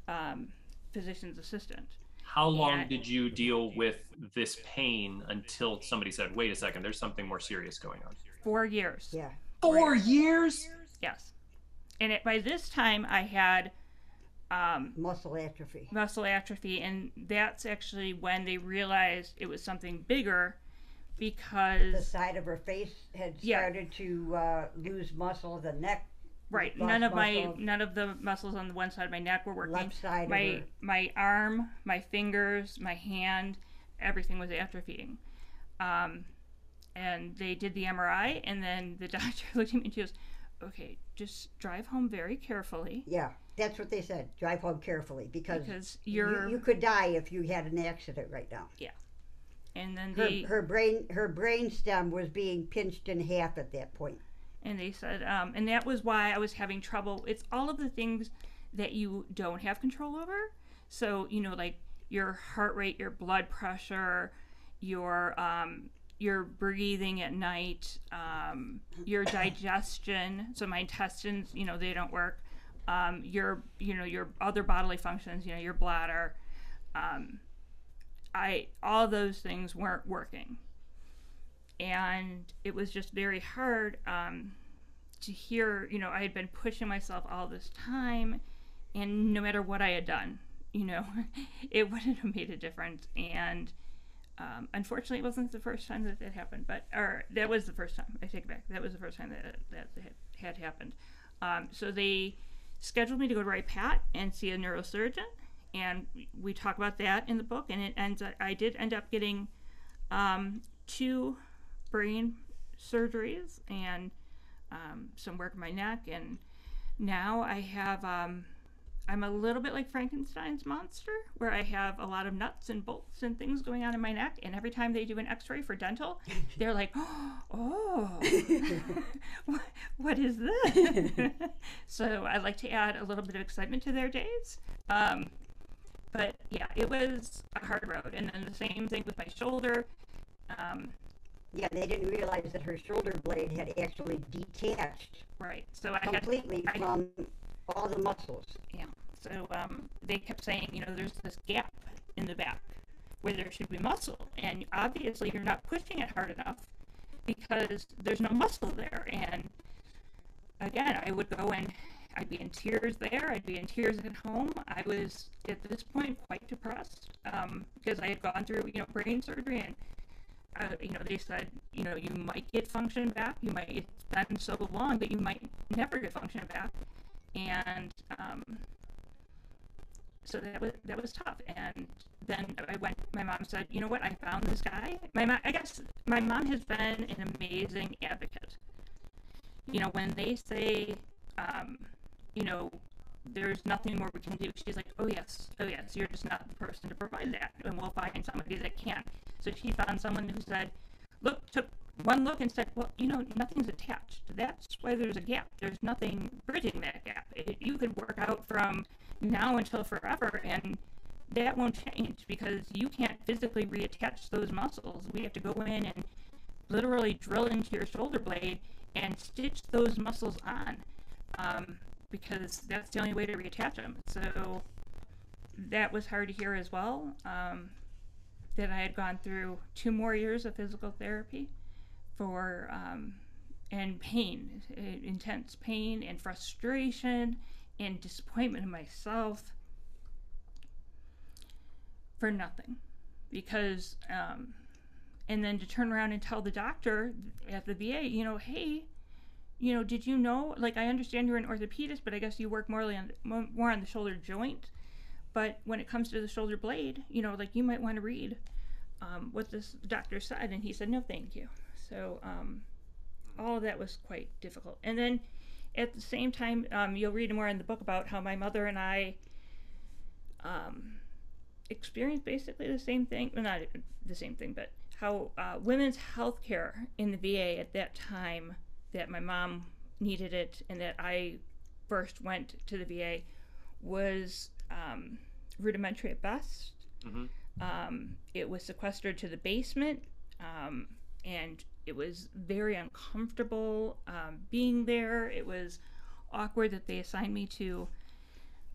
um, physician's assistant how long and, did you deal with this pain until somebody said, wait a second, there's something more serious going on? Four years. Yeah. Four years? Yes. And it, by this time, I had um, muscle atrophy. Muscle atrophy. And that's actually when they realized it was something bigger because. The side of her face had started yeah. to uh, lose muscle, the neck Right. None of my none of the muscles on the one side of my neck were working. Left side. My my arm, my fingers, my hand, everything was atrophying. Um, and they did the MRI, and then the doctor looked at me and she goes, "Okay, just drive home very carefully." Yeah, that's what they said. Drive home carefully because, because you're you, you could die if you had an accident right now. Yeah. And then her, they, her brain her brain stem was being pinched in half at that point. point and they said um, and that was why i was having trouble it's all of the things that you don't have control over so you know like your heart rate your blood pressure your um, your breathing at night um, your digestion so my intestines you know they don't work um, your you know your other bodily functions you know your bladder um, i all those things weren't working. And it was just very hard um, to hear you know i had been pushing myself all this time and no matter what i had done you know it wouldn't have made a difference. And um, unfortunately it wasn't the first time that that happened but or that was the first time i take it back. That was the first time that that had, happened. Um, so they scheduled me to go to Wright Pat and see a neurosurgeon and we talk about that in the book and it ends i did end up getting um, two brain surgeries and um, some work in my neck, and now I have um, I'm a little bit like Frankenstein's monster, where I have a lot of nuts and bolts and things going on in my neck. And every time they do an x ray for dental, they're like, oh, what is this? so I like to add a little bit of excitement to their days. Um, but yeah, it was a hard road. And then the same thing with my shoulder. Um, yeah, they didn't realize that her shoulder blade had actually detached. Right. So I completely had, from I, all the muscles. Yeah. So um, they kept saying, you know, there's this gap in the back where there should be muscle, and obviously you're not pushing it hard enough because there's no muscle there. And again, I would go and I'd be in tears there. I'd be in tears at home. I was at this point quite depressed um, because I had gone through, you know, brain surgery and uh, you know, they said, you know, you might get function back. You might, it's been so long that you might never get function back. And um, so that was, that was tough. And then I went, my mom said, you know what, I found this guy. My mom, I guess my mom has been an amazing advocate. You know, when they say, um, you know, there's nothing more we can do. She's like, oh yes, oh yes, you're just not the person to provide that, and we'll find somebody that can. So she found someone who said, look, took one look and said, well, you know, nothing's attached. That's why there's a gap. There's nothing bridging that gap. It, you could work out from now until forever, and that won't change because you can't physically reattach those muscles. We have to go in and literally drill into your shoulder blade and stitch those muscles on. Um, because that's the only way to reattach them. So that was hard to hear as well. Um, that I had gone through two more years of physical therapy for um, and pain, intense pain and frustration and disappointment in myself for nothing, because um, and then to turn around and tell the doctor at the VA, you know, hey, you know, did you know? Like, I understand you're an orthopedist, but I guess you work more on more on the shoulder joint. But when it comes to the shoulder blade, you know, like you might want to read um, what this doctor said, and he said no, thank you. So um, all of that was quite difficult. And then at the same time, um, you'll read more in the book about how my mother and I um, experienced basically the same thing. Well, not the same thing, but how uh, women's health care in the VA at that time that my mom needed it and that I first went to the VA was um, rudimentary at best. Mm-hmm. Um, it was sequestered to the basement, um, and it was very uncomfortable um, being there. It was awkward that they assigned me to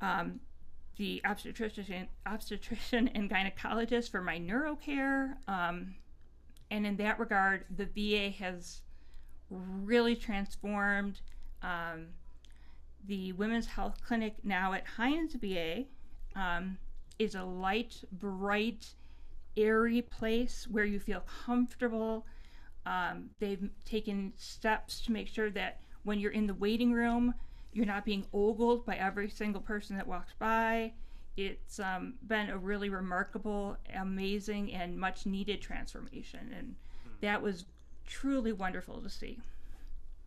um, the obstetrician, obstetrician and gynecologist for my neurocare. Um, and in that regard, the VA has really transformed. Um, the Women's Health Clinic now at Hines VA um, is a light, bright, airy place where you feel comfortable. Um, they've taken steps to make sure that when you're in the waiting room, you're not being ogled by every single person that walks by. It's um, been a really remarkable, amazing, and much needed transformation. And that was truly wonderful to see.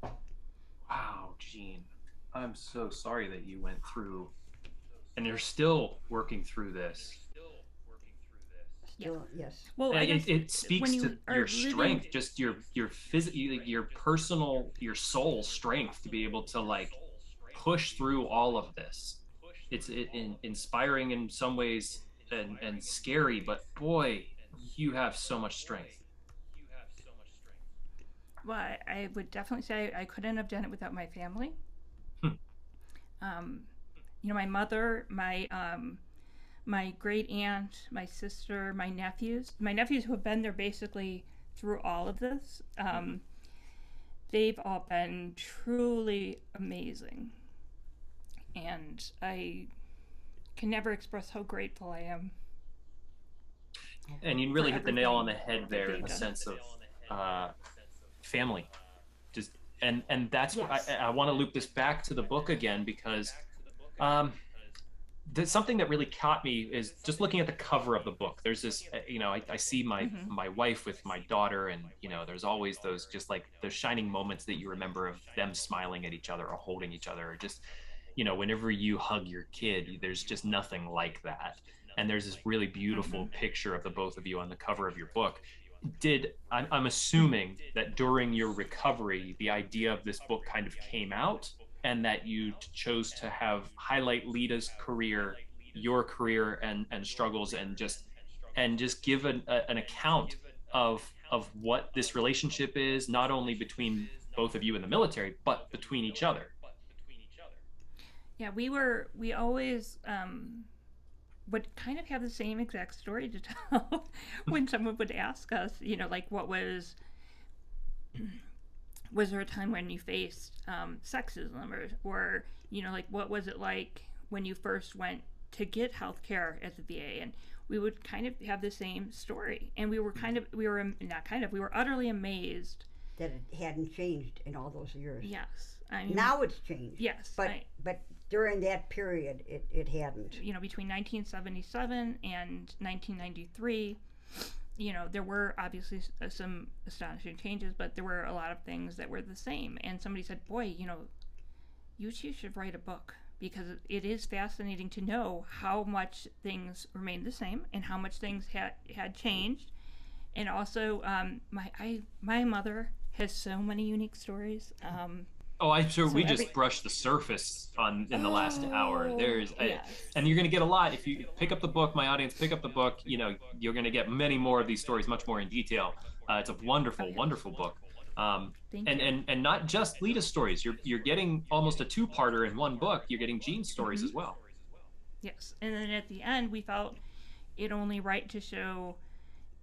Wow, Jean, I'm so sorry that you went through, and you're still working through this. Still, yes. Well, it, it, speaks you to your living... strength, just your your physical, your personal, your soul strength to be able to like push through all of this. It's it, in, inspiring in some ways and, and scary, but boy, you have so much strength. Well, I, I would definitely say I, couldn't have done it without my family. Hmm. Um, you know, my mother, my um, my great aunt, my sister, my nephews, my nephews who have been there basically through all of this. Um, they've all been truly amazing, and I can never express how grateful I am. And you really hit the nail on the head there in the sense of uh, family just and and that's yes. what I, I want to loop this back to the book again because um something that really caught me is just looking at the cover of the book there's this uh, you know i, I see my mm-hmm. my wife with my daughter and you know there's always those just like those shining moments that you remember of them smiling at each other or holding each other or just you know, whenever you hug your kid, there's just nothing like that. And there's this really beautiful mm-hmm. picture of the both of you on the cover of your book. Did I'm, I'm assuming that during your recovery, the idea of this book kind of came out, and that you chose to have highlight Lita's career, your career, and and struggles, and just and just give an, a, an account of of what this relationship is, not only between both of you in the military, but between each other. Yeah, we were we always um, would kind of have the same exact story to tell when someone would ask us, you know, like what was was there a time when you faced um, sexism or or you know like what was it like when you first went to get health care at the VA and we would kind of have the same story. And we were kind of we were not kind of we were utterly amazed. That it hadn't changed in all those years. Yes. I mean, now it's changed. Yes but I, but during that period it, it hadn't. You know between 1977 and 1993 you know there were obviously uh, some astonishing changes but there were a lot of things that were the same and somebody said boy you know you two should write a book because it is fascinating to know how much things remained the same and how much things had had changed. And also, um, my I my mother has so many unique stories. Um, oh, I'm sure so we every... just brushed the surface on in the oh, last hour. There's, yes. I, and you're going to get a lot if you pick up the book. My audience, pick up the book. You know, you're going to get many more of these stories, much more in detail. Uh, it's a wonderful, oh, wonderful book. Um, and, and and not just Lita stories. You're you're getting almost a two-parter in one book. You're getting Jean stories mm-hmm. as well. Yes, and then at the end, we felt it only right to show,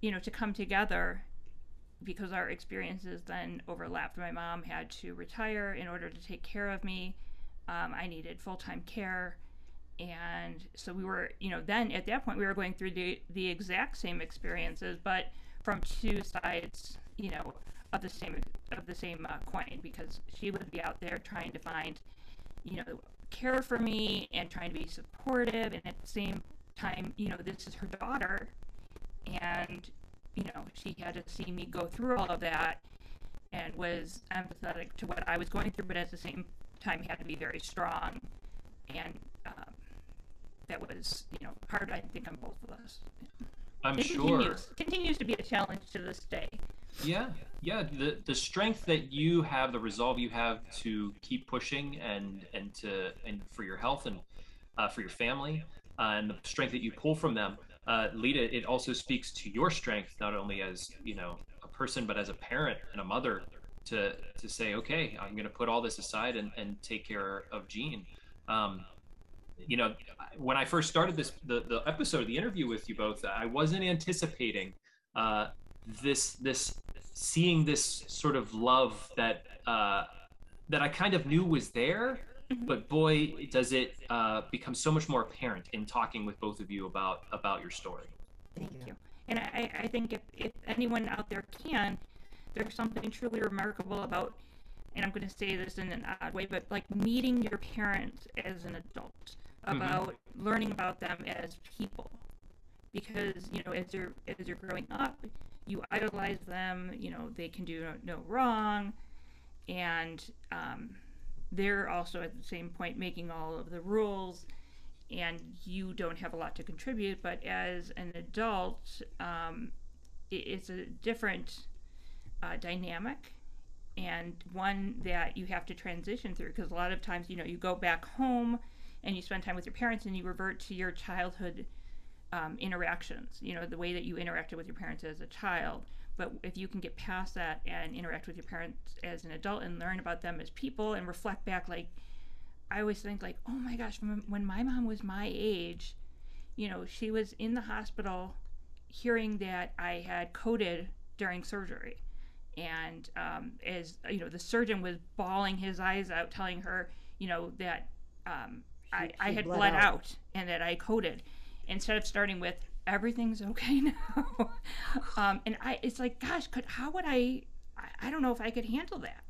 you know, to come together because our experiences then overlapped. My mom had to retire in order to take care of me. Um, I needed full time care. And so we were, you know, then at that point we were going through the, the exact same experiences, but from two sides, you know, of the same of the same uh, coin because she would be out there trying to find, you know, care for me and trying to be supportive, and at the same time, you know, this is her daughter, and you know, she had to see me go through all of that, and was empathetic to what I was going through, but at the same time had to be very strong, and um, that was, you know, hard. I think on both of us. I'm it sure continues, continues to be a challenge to this day. Yeah, yeah. The the strength that you have, the resolve you have to keep pushing and and to and for your health and uh, for your family, uh, and the strength that you pull from them, uh, Lita. It also speaks to your strength, not only as you know a person, but as a parent and a mother, to to say, okay, I'm going to put all this aside and and take care of Jean. Um, you know, when I first started this the the episode, the interview with you both, I wasn't anticipating uh, this this seeing this sort of love that uh, that I kind of knew was there. But boy, does it uh, become so much more apparent in talking with both of you about about your story. Thank you. And I, I think if, if anyone out there can, there's something truly remarkable about, and I'm going to say this in an odd way, but like meeting your parents as an adult, mm-hmm. about mm-hmm. learning about them as people, because you know as you're as you're growing up, you idolize them. You know, they can do no, no wrong, and um, they're also at the same point making all of the rules, and you don't have a lot to contribute. But as an adult, um, it, it's a different uh, dynamic and one that you have to transition through because a lot of times you know you go back home and you spend time with your parents and you revert to your childhood um, interactions, you know, the way that you interacted with your parents as a child. But if you can get past that and interact with your parents as an adult and learn about them as people and reflect back, like, I always think, like, oh my gosh, when my mom was my age, you know, she was in the hospital hearing that I had coded during surgery. And um, as, you know, the surgeon was bawling his eyes out, telling her, you know, that um, I, I had bled, bled out. out and that I coded instead of starting with everything's okay now. um, and I, it's like, gosh, could how would I? I, I don't know if I could handle that.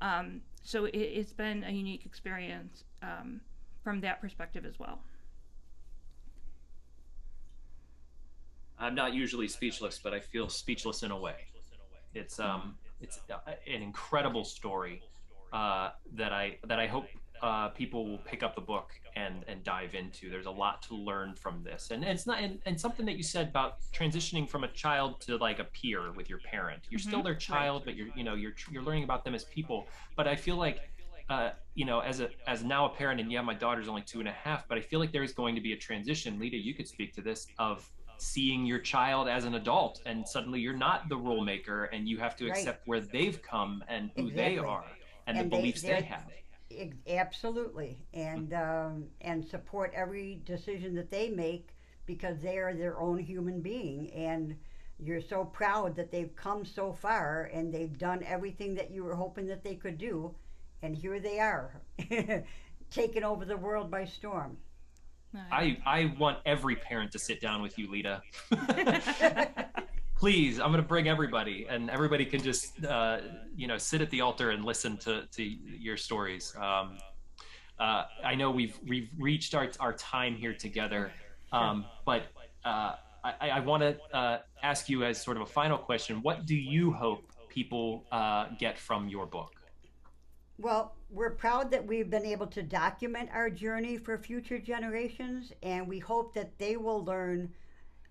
Um, so it, has been a unique experience um, from that perspective as well. I'm not usually speechless, but I feel speechless in a way. It's um, it's an incredible story uh, that I that I hope uh, people will pick up the book and and dive into. There's a lot to learn from this, and, and it's not and, and something that you said about transitioning from a child to like a peer with your parent. You're mm-hmm. still their child, but you're you know you're you're learning about them as people. But I feel like. Uh, you know, as a as now a parent, and yeah, my daughter's only two and a half, but I feel like there's going to be a transition. Lita, you could speak to this of seeing your child as an adult, and suddenly you're not the rule maker, and you have to right. accept where they've come and who exactly. they are and, and the they, beliefs they have absolutely, and um, and support every decision that they make because they are their own human being, and you're so proud that they've come so far and they've done everything that you were hoping that they could do, and here they are, taking over the world by storm. I I want every parent to sit down with you, Lita. please i'm going to bring everybody and everybody can just uh, you know sit at the altar and listen to, to your stories. Um, uh, i know we've we've reached our, our time here together um, but uh, i, I want to uh, ask you as sort of a final question. What do you hope people uh, get from your book? Well, we're proud that we've been able to document our journey for future generations, and we hope that they will learn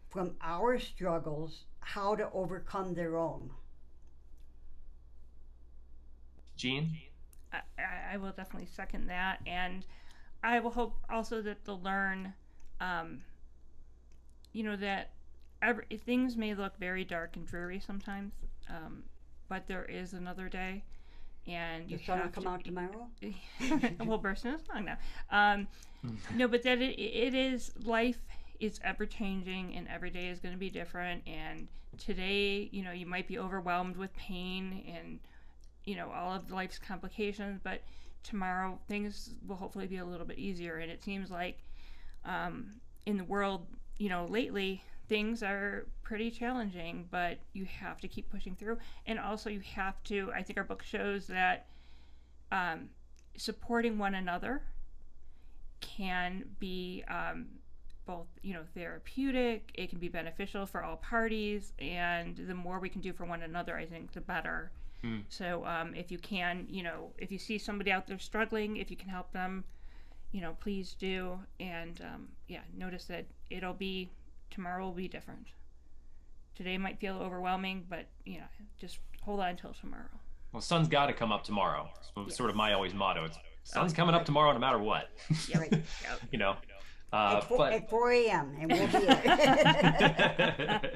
from our struggles how to overcome their own. Jean? I, I will definitely second that. And I will hope also that they'll learn, um, you know, that every, things may look very dark and dreary sometimes, um, but there is another day. And you the sun will come to, out tomorrow. we'll burst into song now. Um, no, but that it, it is life is ever changing and every day is going to be different. And today you know you might be overwhelmed with pain and you know all of life's complications but tomorrow things will hopefully be a little bit easier. And it seems like um, in the world you know lately things are pretty challenging but you have to keep pushing through. And also you have to i think our book shows that um, supporting one another can be um, both you know therapeutic it can be beneficial for all parties and the more we can do for one another i think the better. Mm. so um, if you can you know if you see somebody out there struggling if you can help them you know please do. And um, yeah notice that it'll be tomorrow will be different. Today might feel overwhelming but you know just hold on until tomorrow. Well sun's got to come up tomorrow. So yes. sort of my always motto. It's sun's coming up tomorrow no matter what. Yeah, right. you know uh, at, four, but... at 4 a.m. and we'll be there.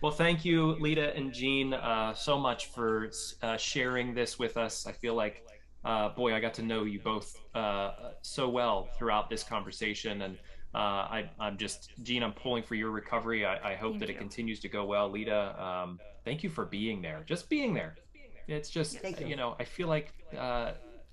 well, thank you, Lita and Jean, uh, so much for uh, sharing this with us. I feel like, uh, boy, I got to know you both uh, so well throughout this conversation, and uh, I, am just, Jean, I'm pulling for your recovery. I, I hope thank that you. it continues to go well. Lita, um, thank you for being there, just being there. It's just, you. you. know, I feel like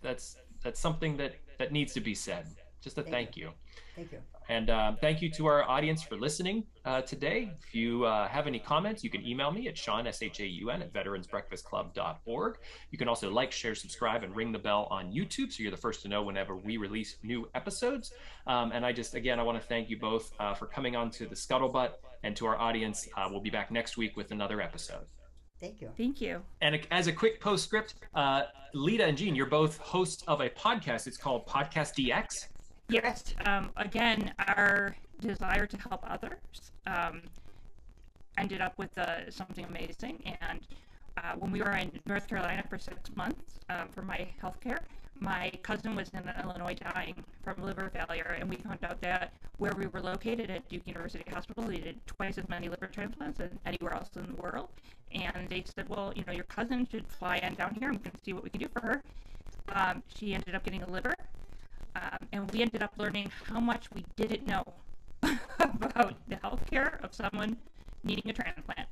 that's that's something that that needs to be said. Just a thank, thank you. you. Thank you. And uh, thank you to our audience for listening uh, today. If you uh, have any comments, you can email me at Shaun, S-H-A-U-N, at veteransbreakfastclub.org. You can also like, share, subscribe, and ring the bell on YouTube so you're the first to know whenever we release new episodes. Um, and I just, again, I want to thank you both uh, for coming on to the Scuttlebutt and to our audience. Uh, we'll be back next week with another episode. Thank you. Thank you. And as a quick postscript, uh, Lita and Jean, you're both hosts of a podcast. It's called Podcast DX. Yes. Um, again, our desire to help others um, ended up with uh, something amazing. And uh, when we were in North Carolina for six months uh, for my health care, my cousin was in Illinois dying from liver failure, and we found out that where we were located at Duke University Hospital, they did twice as many liver transplants as anywhere else in the world. And they said, well, you know, your cousin should fly in down here and we can see what we can do for her. Um, she ended up getting a liver um, and we ended up learning how much we didn't know about the healthcare of someone needing a transplant.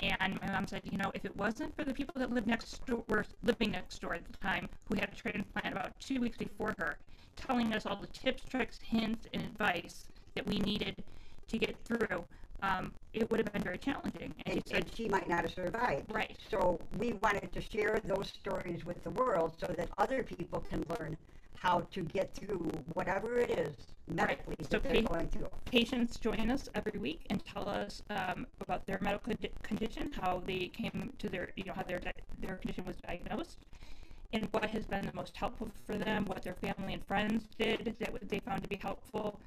And my mom said, you know, if it wasn't for the people that lived next door, were living next door at the time, who had a transplant about two weeks before her, telling us all the tips, tricks, hints, and advice that we needed to get through, um, it would have been very challenging. And, and, she, said, and she might not have survived. Right. So we wanted to share those stories with the world so that other people can learn how to get through whatever it is medically right. so that they're going through. Patients join us every week and tell us um, about their medical condition, how they came to their, you know, how their their condition was diagnosed, and what has been the most helpful for them, what their family and friends did that they found to be helpful.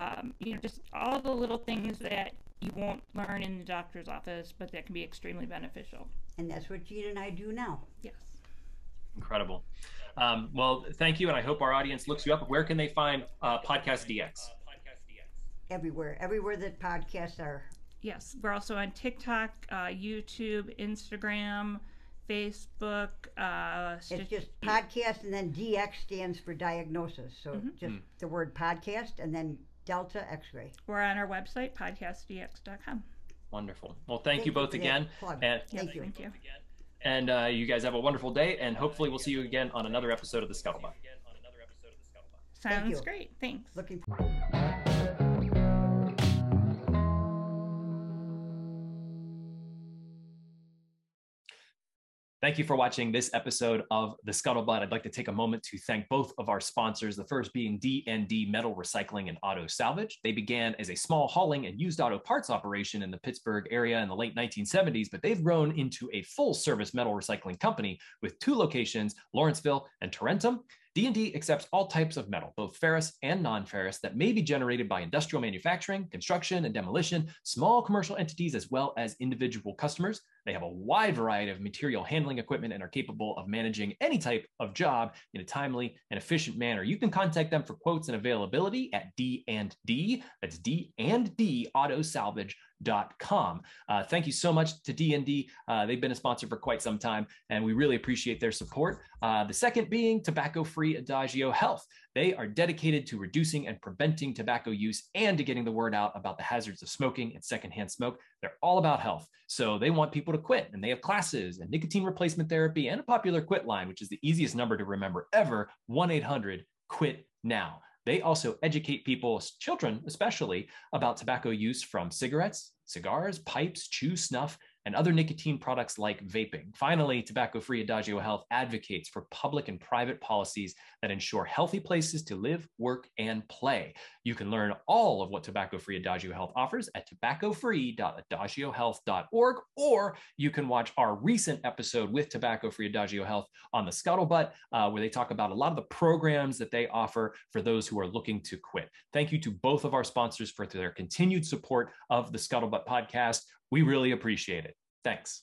Um, you know, just all the little things that you won't learn in the doctor's office, but that can be extremely beneficial. And that's what Jean and I do now. Yes. Incredible. Um, well, thank you, and I hope our audience looks you up. Where can they find uh, Podcast DX? Everywhere, everywhere that podcasts are. Yes, we're also on TikTok, uh, YouTube, Instagram, Facebook. Uh, it's just podcast, and then DX stands for diagnosis. So mm-hmm. just mm. the word podcast, and then Delta X-ray. We're on our website, podcastdx.com. Wonderful. Well, thank, thank you both again. And, thank you. Thank you. And uh, you guys have a wonderful day, and hopefully we'll see you again on another episode of the Scuttlebutt. Sounds great. Thanks. Looking. Thank you for watching this episode of The Scuttlebutt. I'd like to take a moment to thank both of our sponsors, the first being D&D Metal Recycling and Auto Salvage. They began as a small hauling and used auto parts operation in the Pittsburgh area in the late 1970s, but they've grown into a full-service metal recycling company with two locations, Lawrenceville and Tarentum. D&D accepts all types of metal, both ferrous and non-ferrous, that may be generated by industrial manufacturing, construction and demolition, small commercial entities, as well as individual customers. They have a wide variety of material handling equipment and are capable of managing any type of job in a timely and efficient manner. You can contact them for quotes and availability at D and D. That's D and D Auto Salvage com. Uh, thank you so much to D&D. Uh, they've been a sponsor for quite some time, and we really appreciate their support. Uh, the second being tobacco-free Adagio Health. They are dedicated to reducing and preventing tobacco use and to getting the word out about the hazards of smoking and secondhand smoke. They're all about health. So they want people to quit, and they have classes and nicotine replacement therapy and a popular quit line, which is the easiest number to remember ever 1 800 quit now. They also educate people, children especially, about tobacco use from cigarettes, cigars, pipes, chew, snuff, and other nicotine products like vaping. Finally, Tobacco Free Adagio Health advocates for public and private policies that ensure healthy places to live, work, and play. You can learn all of what Tobacco Free Adagio Health offers at tobaccofree.adagiohealth.org, or you can watch our recent episode with Tobacco Free Adagio Health on the Scuttlebutt, uh, where they talk about a lot of the programs that they offer for those who are looking to quit. Thank you to both of our sponsors for their continued support of the Scuttlebutt podcast. We really appreciate it. Thanks.